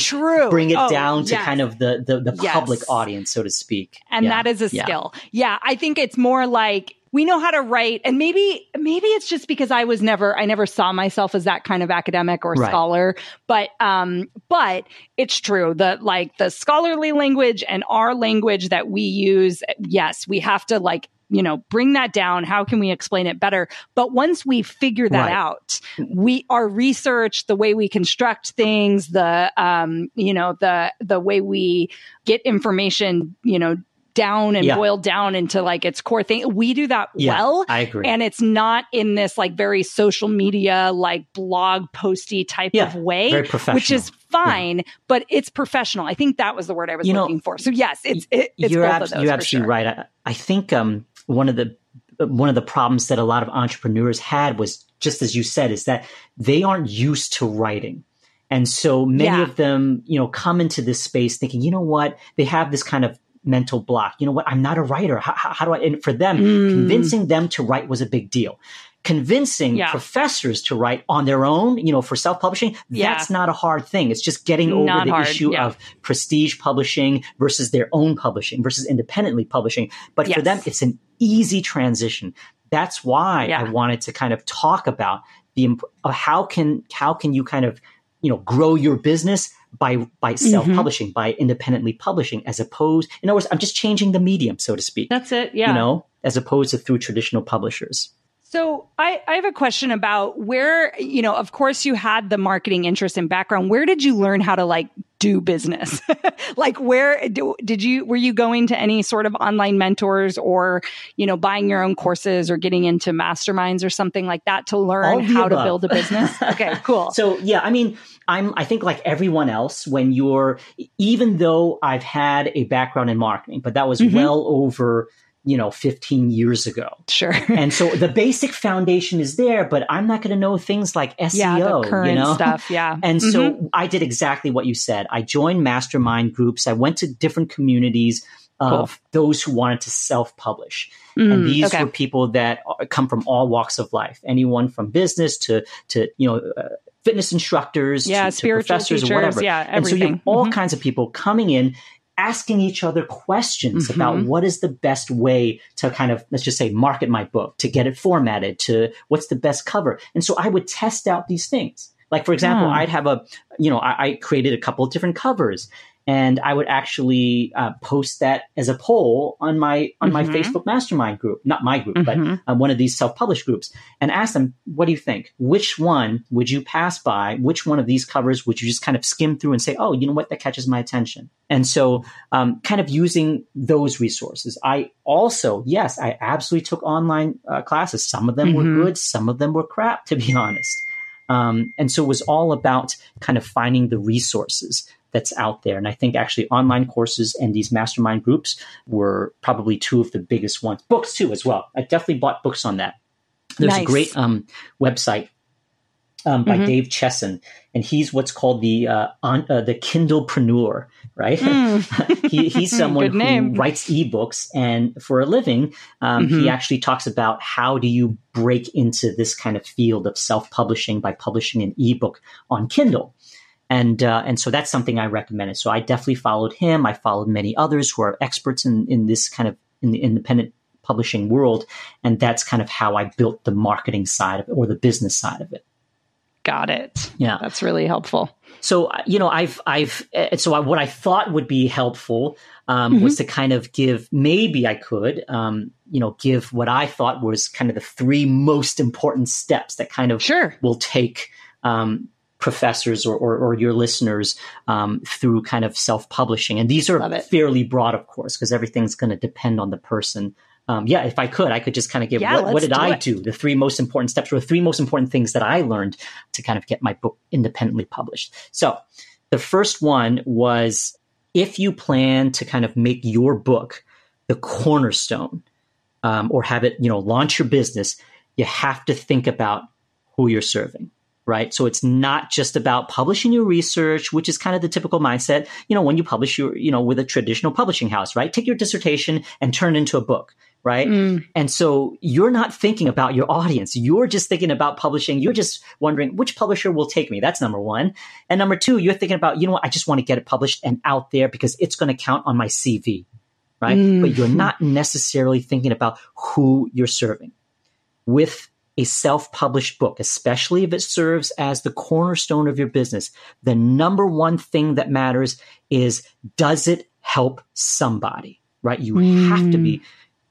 bring it oh, down to yes. kind of the the, the yes. public audience, so to speak. And yeah. that is a skill. Yeah. yeah, I think it's more like we know how to write and maybe maybe it's just because i was never i never saw myself as that kind of academic or right. scholar but um but it's true that like the scholarly language and our language that we use yes we have to like you know, bring that down. How can we explain it better? But once we figure that right. out, we, our research, the way we construct things, the, um, you know, the, the way we get information, you know, down and yeah. boiled down into like its core thing. We do that yeah, well. I agree. And it's not in this like very social media, like blog posty type yeah, of way, very professional. which is fine, but it's professional. I think that was the word I was you looking know, for. So yes, it's, it, it's you're, abs- you're absolutely sure. right. I, I think um, one of the one of the problems that a lot of entrepreneurs had was just as you said is that they aren't used to writing and so many yeah. of them, you know, come into this space thinking, you know what, they have this kind of mental block. You know what, I'm not a writer. How, how, how do I? And for them, mm. convincing them to write was a big deal. Convincing yeah. professors to write on their own, you know, for self publishing, yeah. that's not a hard thing. It's just getting over not the hard. issue of prestige publishing versus their own publishing versus independently publishing. But yes. for them, it's an easy transition. That's why I wanted to kind of talk about the uh, how can how can you kind of you know grow your business by by self-publishing mm-hmm. by independently publishing as opposed in other words i'm just changing the medium so to speak that's it yeah you know as opposed to through traditional publishers so I, I have a question about where, you know, of course you had the marketing interest and background. Where did you learn how to like do business? like where do, did you, were you going to any sort of online mentors or, you know, buying your own courses or getting into masterminds or something like that to learn how above. to build a business? okay, cool. So yeah, I mean, I'm, I think like everyone else, when you're, even though I've had a background in marketing, but that was mm-hmm. well over, you know 15 years ago sure and so the basic foundation is there but i'm not going to know things like seo yeah, current you know stuff yeah and mm-hmm. so i did exactly what you said i joined mastermind groups i went to different communities of cool. those who wanted to self-publish mm, and these okay. were people that come from all walks of life anyone from business to to you know uh, fitness instructors yeah to, spiritual to professors teachers, or whatever yeah everything. and so you have all mm-hmm. kinds of people coming in asking each other questions mm-hmm. about what is the best way to kind of let's just say market my book to get it formatted to what's the best cover and so i would test out these things like for example hmm. i'd have a you know I, I, created a couple of different covers and I would actually uh, post that as a poll on my on mm-hmm. my Facebook Mastermind group, not my group, mm-hmm. but uh, one of these self published groups, and ask them, "What do you think? Which one would you pass by? Which one of these covers would you just kind of skim through and say, oh, you know what, that catches my attention?" And so, um, kind of using those resources. I also, yes, I absolutely took online uh, classes. Some of them mm-hmm. were good, some of them were crap, to be honest. Um, and so it was all about kind of finding the resources that's out there. And I think actually online courses and these mastermind groups were probably two of the biggest ones. Books too, as well. I definitely bought books on that. There's nice. a great um, website um, by mm-hmm. Dave Chesson, and he's what's called the uh, on, uh, the Kindlepreneur, right? Mm. he, he's someone who writes ebooks, and for a living, um, mm-hmm. he actually talks about how do you break into this kind of field of self publishing by publishing an ebook on Kindle and uh, and so that's something I recommended. So I definitely followed him. I followed many others who are experts in in this kind of in the independent publishing world, and that's kind of how I built the marketing side of it or the business side of it. Got it. Yeah, that's really helpful. So you know, I've I've uh, so I, what I thought would be helpful um, mm-hmm. was to kind of give maybe I could um, you know give what I thought was kind of the three most important steps that kind of sure. will take um, professors or, or, or your listeners um, through kind of self-publishing. And these are fairly broad of course because everything's going to depend on the person. Um, yeah if i could i could just kind of give yeah, what, what, did do i it. do? The three most important steps or the three most important things that i learned to kind of get my book independently published. So the first one was if you plan to kind of make your book the cornerstone um, or have it you know launch your business you have to think about who you're serving right? So it's not just about publishing your research, which is kind of the typical mindset, you know, when you publish your, you know, with a traditional publishing house, right? Take your dissertation and turn it into a book, right? Mm. And so you're not thinking about your audience. You're just thinking about publishing. You're just wondering which publisher will take me. That's number one. And number two, you're thinking about, you know what? I just want to get it published and out there because it's going to count on my CV, right? Mm. But you're not necessarily thinking about who you're serving. With a self published book, especially if it serves as the cornerstone of your business, the number one thing that matters is does it help somebody, right? You mm. have to be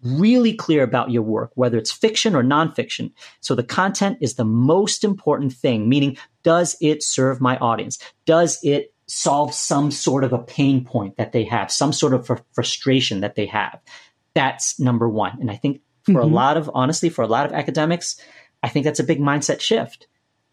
really clear about your work, whether it's fiction or nonfiction. So the content is the most important thing, meaning does it serve my audience? Does it solve some sort of a pain point that they have, some sort of fr- frustration that they have. That's number one. And I think for mm-hmm. a lot of, honestly, for a lot of academics, I think that's a big mindset shift.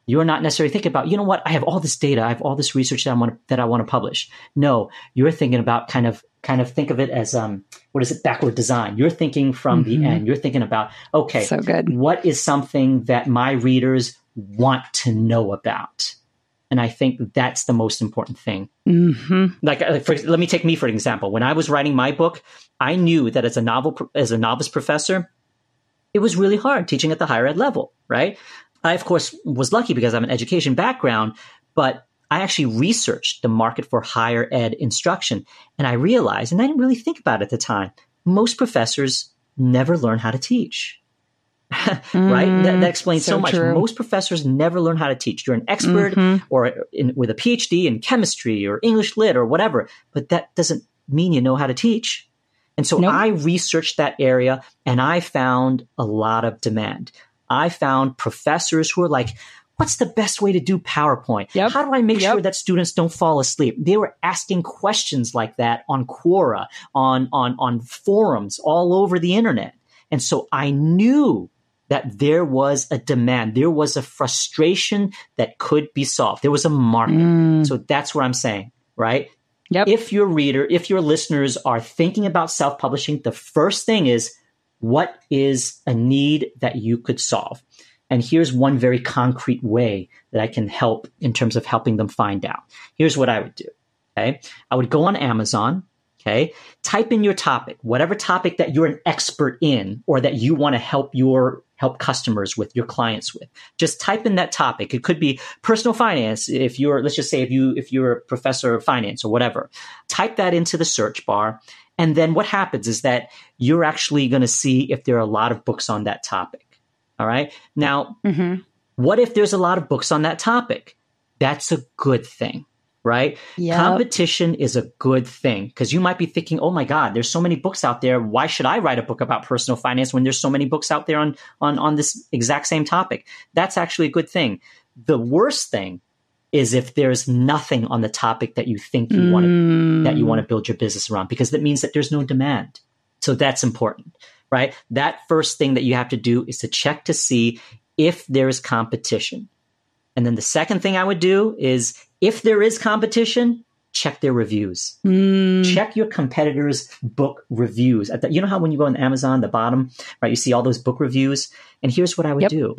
You're not necessarily thinking about, you know what, I have all this data, I have all this research that I want to, that I want to publish. No, you're thinking about kind of kind of think of it as um, what is it backward design you're thinking from mm-hmm. the end you're thinking about okay so good what is something that my readers want to know about and i think that's the most important thing mm-hmm. like uh, for, let me take me for an example when i was writing my book i knew that as a novel as a novice professor it was really hard teaching at the higher ed level right i of course was lucky because i'm an education background but I actually researched the market for higher ed instruction. And I realized, and I didn't really think about it at the time, most professors never learn how to teach. right? Mm, that, that, explains so, so much. True. Most professors never learn how to teach. You're an expert mm-hmm. or in, with a PhD in chemistry or English lit or whatever, but that doesn't mean you know how to teach. And so nope. I researched that area and I found a lot of demand. I found professors who are like, what's the best way to do PowerPoint? Yep. How do I make yep. sure that students don't fall asleep? They were asking questions like that on Quora, on, on, on forums all over the internet. And so I knew that there was a demand. There was a frustration that could be solved. There was a market. Mm. So that's what I'm saying, right? Yep. If your reader, if your listeners are thinking about self publishing, the first thing is what is a need that you could solve? And here's one very concrete way that I can help in terms of helping them find out. Here's what I would do. Okay. I would go on Amazon. Okay. Type in your topic, whatever topic that you're an expert in or that you want to help your help customers with your clients with. Just type in that topic. It could be personal finance. If you're, let's just say if you, if you're a professor of finance or whatever, type that into the search bar. And then what happens is that you're actually going to see if there are a lot of books on that topic. All right. Now, mm-hmm. what if there's a lot of books on that topic? That's a good thing, right? Yep. Competition is a good thing because you might be thinking, oh my God, there's so many books out there. Why should I write a book about personal finance when there's so many books out there on, on, on this exact same topic? That's actually a good thing. The worst thing is if there's nothing on the topic that you think you mm. want to that you want to build your business around because that means that there's no demand. So that's important right? That first thing that you have to do is to check to see if there is competition. And then the second thing I would do is if there is competition, check their reviews. Mm. Check your competitors' book reviews. The, you know how when you go on Amazon, the bottom, right, you see all those book reviews? And here's what I would yep. do.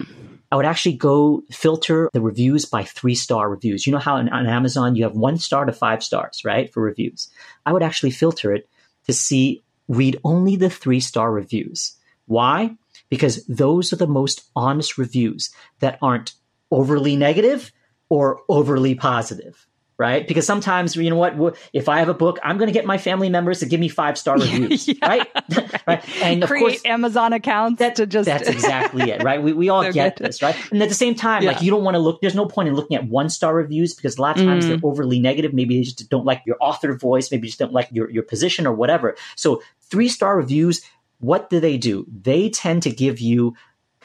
I would actually go filter the reviews by three star reviews. You know how on, on Amazon you have one star to five stars, right, for reviews. I would actually filter it to see read only the three star reviews. Why? Because those are the most honest reviews that aren't overly negative or overly positive right? Because sometimes, you know what? If I have a book, I'm going to get my family members to give me five star reviews, yeah. right? right? And of Create course, Amazon accounts that, to just that's exactly it, right? We, we all get good. this, right? And at the same time, yeah. like you don't want to look. There's no point in looking at one star reviews because a lot of times mm. they're overly negative. Maybe they just don't like your author voice. Maybe just don't like your your position or whatever. So three star reviews. What do they do? They tend to give you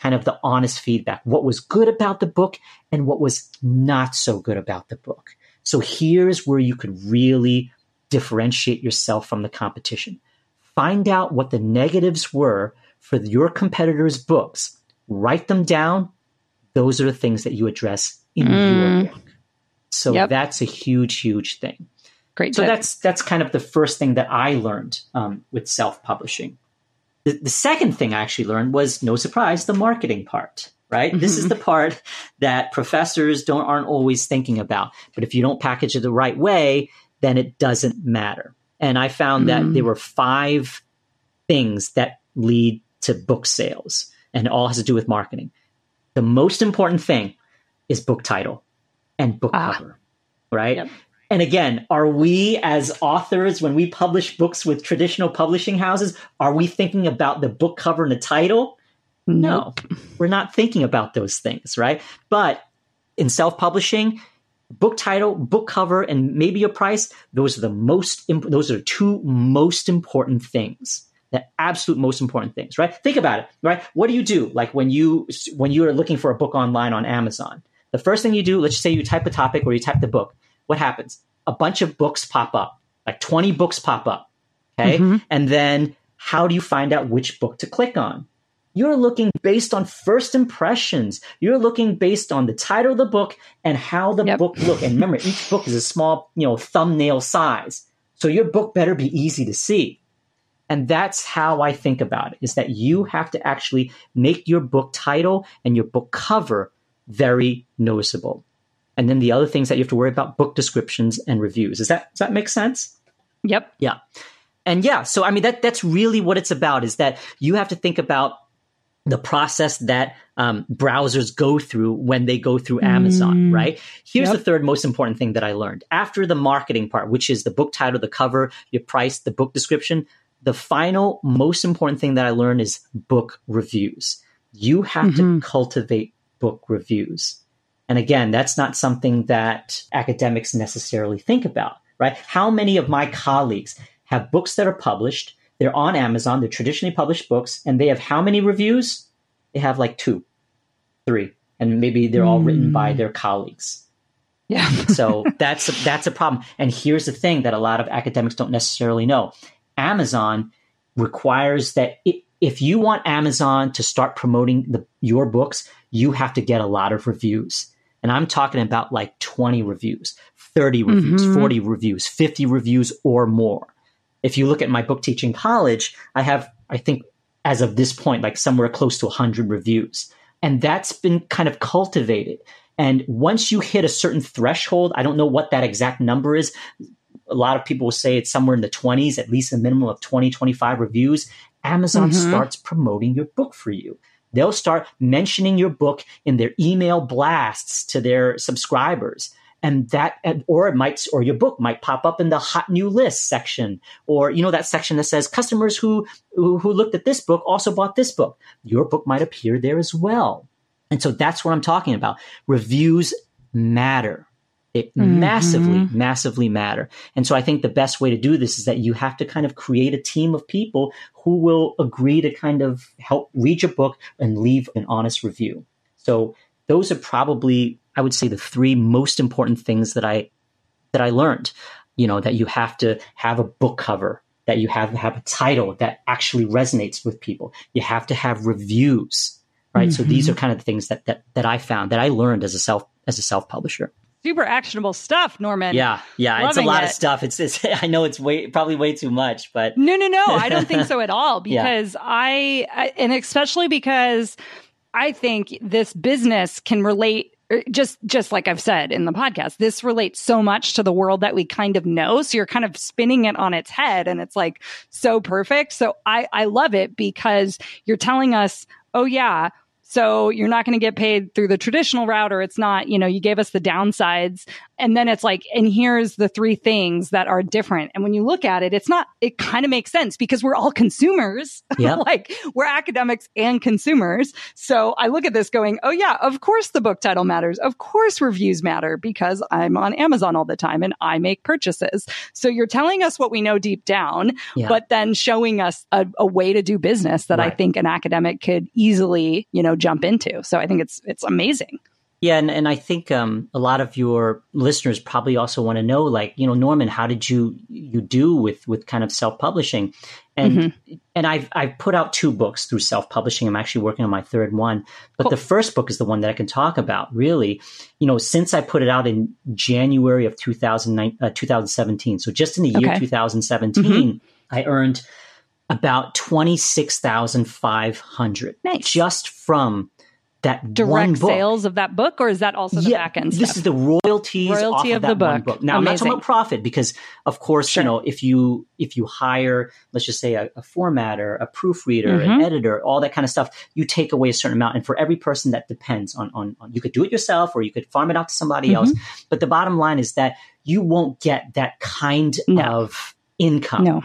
kind of the honest feedback. What was good about the book and what was not so good about the book. So here's where you could really differentiate yourself from the competition. Find out what the negatives were for your competitors' books, write them down. Those are the things that you address in mm. your book. So yep. that's a huge, huge thing. Great. So tip. that's that's kind of the first thing that I learned um, with self-publishing. The, the second thing I actually learned was, no surprise, the marketing part right? Mm-hmm. This is mm-hmm. the part that professors don't aren't always thinking about. But if you don't package it the right way, then it doesn't matter. And I found mm-hmm. that mm. there were five things that lead to book sales, and it all has to do with marketing. The most important thing is book title and book ah. cover, right? Yep. And again, are we as authors, when we publish books with traditional publishing houses, are we thinking about the book cover and the title? No, we're not thinking about those things, right? But in self publishing, book title, book cover, and maybe a price, those are the most, imp- those are two most important things. The absolute most important things, right? Think about it, right? What do you do? Like when you, when you are looking for a book online on Amazon, the first thing you do, let's say you type a topic or you type the book. What happens? a bunch of books pop up, like 20 books pop up. Okay. Mm-hmm. And then how do you find out which book to click on? You're looking based on first impressions. You're looking based on the title of the book and how the yep. book look. And remember, each book is a small, you know, thumbnail size. So your book better be easy to see. And that's how I think about it is that you have to actually make your book title and your book cover very noticeable. And then the other things that you have to worry about book descriptions and reviews. Does that does that make sense? Yep. Yeah. And yeah, so I mean that that's really what it's about is that you have to think about the process that um, browsers go through when they go through Amazon, mm. right? Here's yep. the third most important thing that I learned. After the marketing part, which is the book title, the cover, your price, the book description, the final most important thing that I learned is book reviews. You have mm-hmm. to cultivate book reviews. And again, that's not something that academics necessarily think about, right? How many of my colleagues have books that are published? They're on Amazon, they're traditionally published books, and they have how many reviews? They have like two, three, and maybe they're all mm. written by hmm. their colleagues. Yeah. so that's a, that's a problem. And here's the thing that a lot of academics don't necessarily know. Amazon requires that it, if you want Amazon to start promoting the, your books, you have to get a lot of reviews. And I'm talking about like 20 reviews, 30 reviews, mm-hmm. 40 reviews, 50 reviews or more. If you look at my book teaching college, I have, I think, as of this point, like somewhere close to 100 reviews. And that's been kind of cultivated. And once you hit a certain threshold, I don't know what that exact number is a lot of people will say it's somewhere in the 20s, at least a minimum of 20, 25 reviews. Amazon mm-hmm. starts promoting your book for you. They'll start mentioning your book in their email blasts to their subscribers. And that, or it might, or your book might pop up in the hot new list section, or, you know, that section that says customers who, who, who looked at this book also bought this book. Your book might appear there as well. And so that's what I'm talking about. Reviews matter. It mm-hmm. massively, massively matter. And so I think the best way to do this is that you have to kind of create a team of people who will agree to kind of help read your book and leave an honest review. So those are probably, I would say, the three most important things that I that I learned. You know, that you have to have a book cover, that you have to have a title that actually resonates with people. You have to have reviews, right? Mm-hmm. So these mm-hmm. are kind of the things that that that I found that I learned as a self as a self publisher super actionable stuff, Norman. Yeah, yeah, Loving it's a lot it. of stuff. It's, it's I know it's way probably way too much, but no, no, no, I don't think so at all. Because yeah. I, I, and especially because I think this business can relate. Er, just, just like I've said in the podcast, this relates so much to the world that we kind of know. So you're kind of spinning it on its head, and it's like so perfect. So I, I love it because you're telling us, oh yeah, so you're not going to get paid through the traditional route, or it's not, you know, you gave us the downsides. And then it's like, and here's the three things that are different. And when you look at it, it's not, it kind of makes sense because we're all consumers. Yeah. like we're academics and consumers. So I look at this going, oh yeah, of course the book title matters. Of course reviews matter because I'm on Amazon all the time and I make purchases. So you're telling us what we know deep down, yeah. but then showing us a, a, way to do business that right. I think an academic could easily, you know, jump into. So I think it's it's amazing. Yeah, and, and I think um, a lot of your listeners probably also want to know, like, you know, Norman, how did you you do with with kind of self publishing? And mm-hmm. and I've I've put out two books through self publishing. I'm actually working on my third one, but cool. the first book is the one that I can talk about. Really, you know, since I put it out in January of 2009, uh, 2017, so just in the year okay. 2017, mm-hmm. I earned about 26,500 nice. just from that direct sales of that book, or is that also the yeah, back end? This is the royalties royalty of, of, the book. book. Now, Amazing. I'm not talking about profit because, of course, sure. you know, if you if you hire, let's just say, a, a formatter, a proofreader, mm-hmm. an editor, all that kind of stuff, you take away a certain amount, and for every person that depends on on, on you could do it yourself or you could farm it out to somebody mm-hmm. else. But the bottom line is that you won't get that kind no. of income. No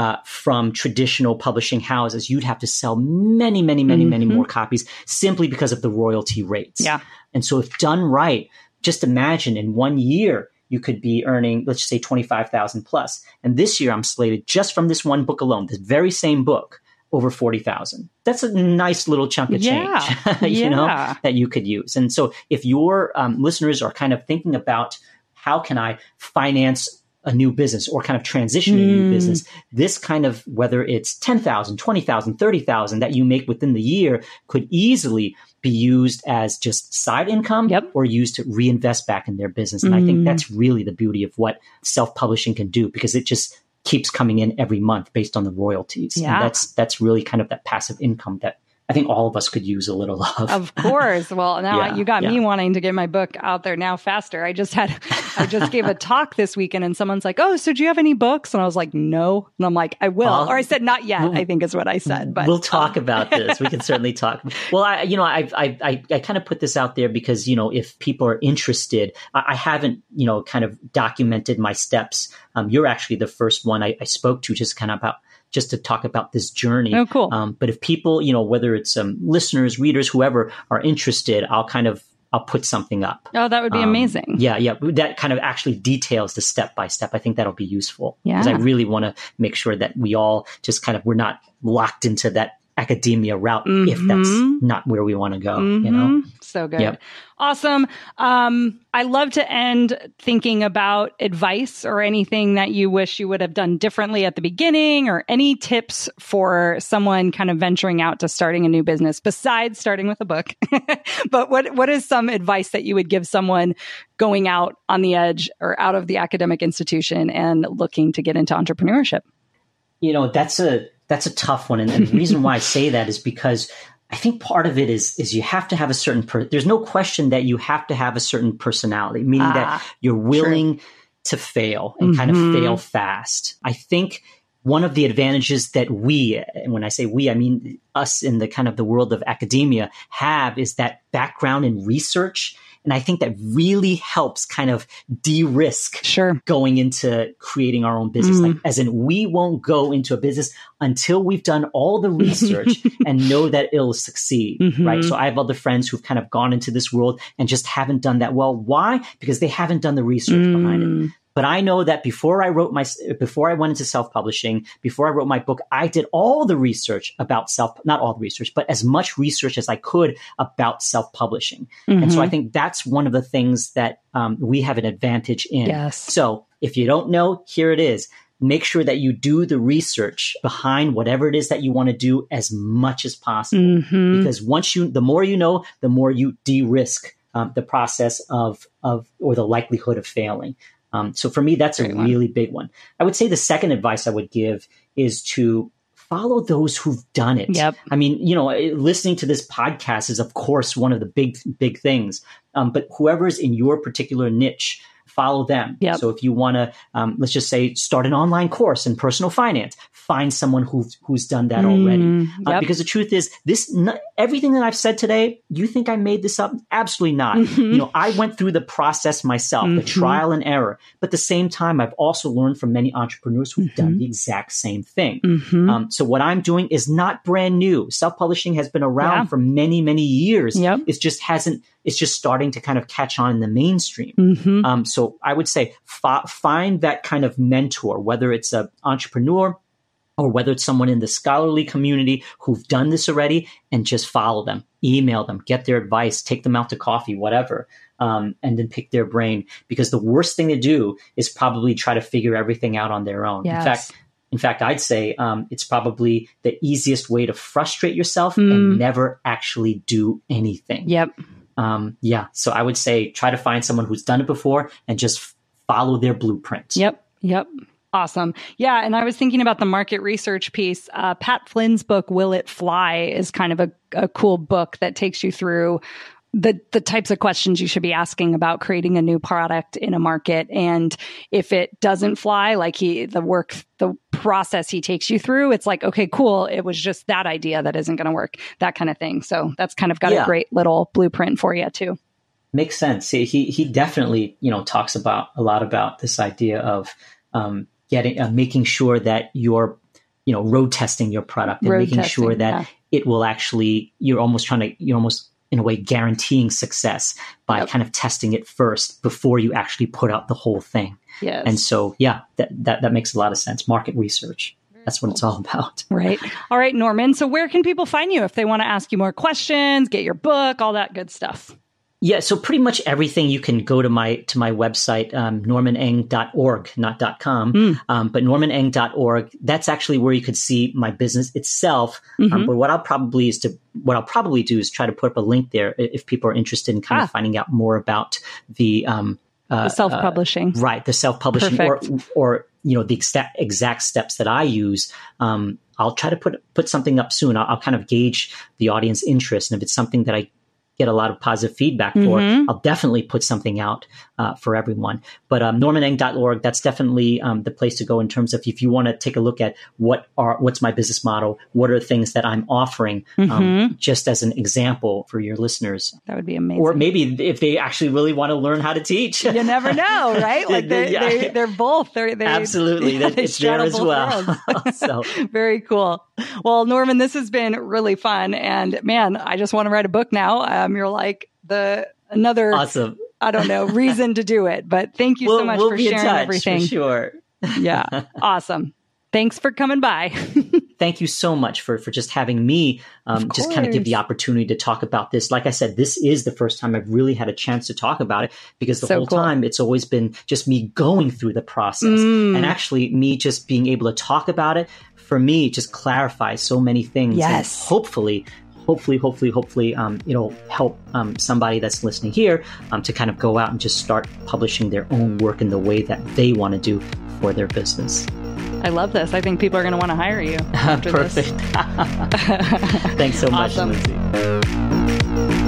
uh, from traditional publishing houses, you'd have to sell many, many, many, mm-hmm. many more copies simply because of the royalty rates. Yeah. And so, if done right, just imagine in one year you could be earning, let's say, twenty five thousand plus. And this year, I'm slated just from this one book alone, this very same book, over forty thousand. That's a nice little chunk of yeah. change, you yeah. know, that you could use. And so, if your um, listeners are kind of thinking about how can I finance a new business or kind of transition mm. a new business, this kind of, whether it's 10,000, 20,000, 30,000 that you make within the year could easily be used as just side income yep. or used to reinvest back in their business. And mm. I think mm. that's really the beauty of what self-publishing can do because it just keeps coming in every month based on the royalties. Yeah. And that's, that's really kind of that passive income that I think all of us could use a little of. Of course. Well, now yeah, you got yeah. me wanting to get my book out there now faster. I just had, I just gave a talk this weekend and someone's like, Oh, so do you have any books? And I was like, No. And I'm like, I will. Uh, or I said, Not yet, I think is what I said. But we'll talk um. about this. We can certainly talk. Well, I, you know, I, I, I, I kind of put this out there because, you know, if people are interested, I, I haven't, you know, kind of documented my steps. Um, you're actually the first one I, I spoke to just kind of about just to talk about this journey. Oh, cool. Um, but if people, you know, whether it's um, listeners, readers, whoever are interested, I'll kind of I'll put something up. Oh, that would be um, amazing. Yeah, yeah. That kind of actually details the step by step. I think that'll be useful. Yeah. Because I really want to make sure that we all just kind of, we're not locked into that academia route mm-hmm. if that's mm-hmm. not where we want to go mm-hmm. you know so good yep. awesome um i love to end thinking about advice or anything that you wish you would have done differently at the beginning or any tips for someone kind of venturing out to starting a new business besides starting with a book but what what is some advice that you would give someone going out on the edge or out of the academic institution and looking to get into entrepreneurship you know that's a that's a tough one. And, and the reason why I say that is because I think part of it is is you have to have a certain per- there's no question that you have to have a certain personality, meaning ah, that you're willing true. to fail and mm-hmm. kind of mm-hmm. fail fast. I think one of the advantages that we, and when I say we, I mean us in the kind of the world of academia have is that background in research and I think that really helps kind of de-risk sure. going into creating our own business. Mm. Like, as in, we won't go into a business until we've done all the research and know that it'll succeed. Mm-hmm. Right. So I have other friends who've kind of gone into this world and just haven't done that well. Why? Because they haven't done the research mm. behind it. But I know that before I wrote my, before I went into self publishing, before I wrote my book, I did all the research about self, not all the research, but as much research as I could about self publishing. Mm-hmm. And so I mm-hmm. think that's one of the things that um, we have an advantage in. Yes. So if you don't know, here it is. Make sure that you do the research behind whatever it is that you want to do as much as possible. Mm-hmm. Because once you, the more you know, the more you de-risk um, the process of, of, or the likelihood of failing. Um, so for me, that's Great a one. really big one. I would say the second advice I would give is to follow those who've done it. Yep. I mean, you know, listening to this podcast is of course one of the big, big things. Um, but whoever's in your particular niche, follow them. Yep. So if you want to, um, let's just say, start an online course in personal finance, find someone who, who's done that mm, already. Uh, because the truth is, this everything that I've said today, you think I made this up? Absolutely not. Mm-hmm. You know, I went through the process myself, mm-hmm. the trial and error. But at the same time, I've also learned from many entrepreneurs who've mm-hmm. done the exact same thing. Mm-hmm. Um, so what I'm doing is not brand new. Self publishing has been around yeah. for many, many years. Yep. It just hasn't it's just starting to kind of catch on in the mainstream. Mm-hmm. Um, so I would say f- find that kind of mentor, whether it's an entrepreneur or whether it's someone in the scholarly community who've done this already, and just follow them, email them, get their advice, take them out to coffee, whatever. Um, and then pick their brain because the worst thing to do is probably try to figure everything out on their own. Yes. In fact, in fact, I'd say um, it's probably the easiest way to frustrate yourself mm. and never actually do anything. Yep um, yeah, so I would say try to find someone who's done it before and just follow their blueprint. Yep. Yep. Awesome. Yeah. And I was thinking about the market research piece. Uh, Pat Flynn's book, Will It Fly, is kind of a, a cool book that takes you through the the types of questions you should be asking about creating a new product in a market and if it doesn't fly like he the work the process he takes you through it's like okay cool it was just that idea that isn't going to work that kind of thing so that's kind of got yeah. a great little blueprint for you too makes sense he he definitely you know talks about a lot about this idea of um, getting uh, making sure that you're you know road testing your product and road making testing, sure that yeah. it will actually you're almost trying to you're almost in a way guaranteeing success by yep. kind of testing it first before you actually put out the whole thing. Yes. And so, yeah, that, that, that makes a lot of sense. Market research. That's what it's all about. Right. All right, Norman. So where can people find you if they want to ask you more questions, get your book, all that good stuff? Yeah, so pretty much everything you can go to my to my website, um, normaneng.org, not .com, mm. um, but normaneng.org. That's actually where you could see my business itself. Um, mm-hmm. Um, but what I'll probably is to what I'll probably do is try to put up a link there if people are interested in kind ah. of finding out more about the um, uh, self publishing, uh, right? The self publishing, or or you know the exact exact steps that I use. Um, I'll try to put put something up soon. I'll, I'll, kind of gauge the audience interest, and if it's something that I get a lot of positive feedback for, mm-hmm. I'll definitely put something out uh, for everyone. But um, normaneng.org, that's definitely um, the place to go in terms of if you want to take a look at what are what's my business model, what are the things that I'm offering, um, mm-hmm. um, just as an example for your listeners. That would be amazing. Or maybe if they actually really want to learn how to teach, you never know, right? Like they're, yeah. they're, they're, both. They're, they're absolutely yeah, it's there as well. so very cool. Well, Norman, this has been really fun, and man, I just want to write a book now. Um, you're like the another awesome. I don't know reason to do it, but thank you we'll, so much we'll for sharing everything. For sure. yeah, awesome. Thanks for coming by. Thank you so much for for just having me um, just kind of give the opportunity to talk about this. Like I said, this is the first time I've really had a chance to talk about it because the so whole cool. time it's always been just me going through the process mm. and actually me just being able to talk about it for me just clarifies so many things. Yes. And hopefully hopefully, hopefully, hopefully, um, it'll help um, somebody that's listening here um, to kind of go out and just start publishing their own work in the way that they want to do for their business. I love this. I think people are going to want to hire you. After Perfect. Thanks so much, Lindsay.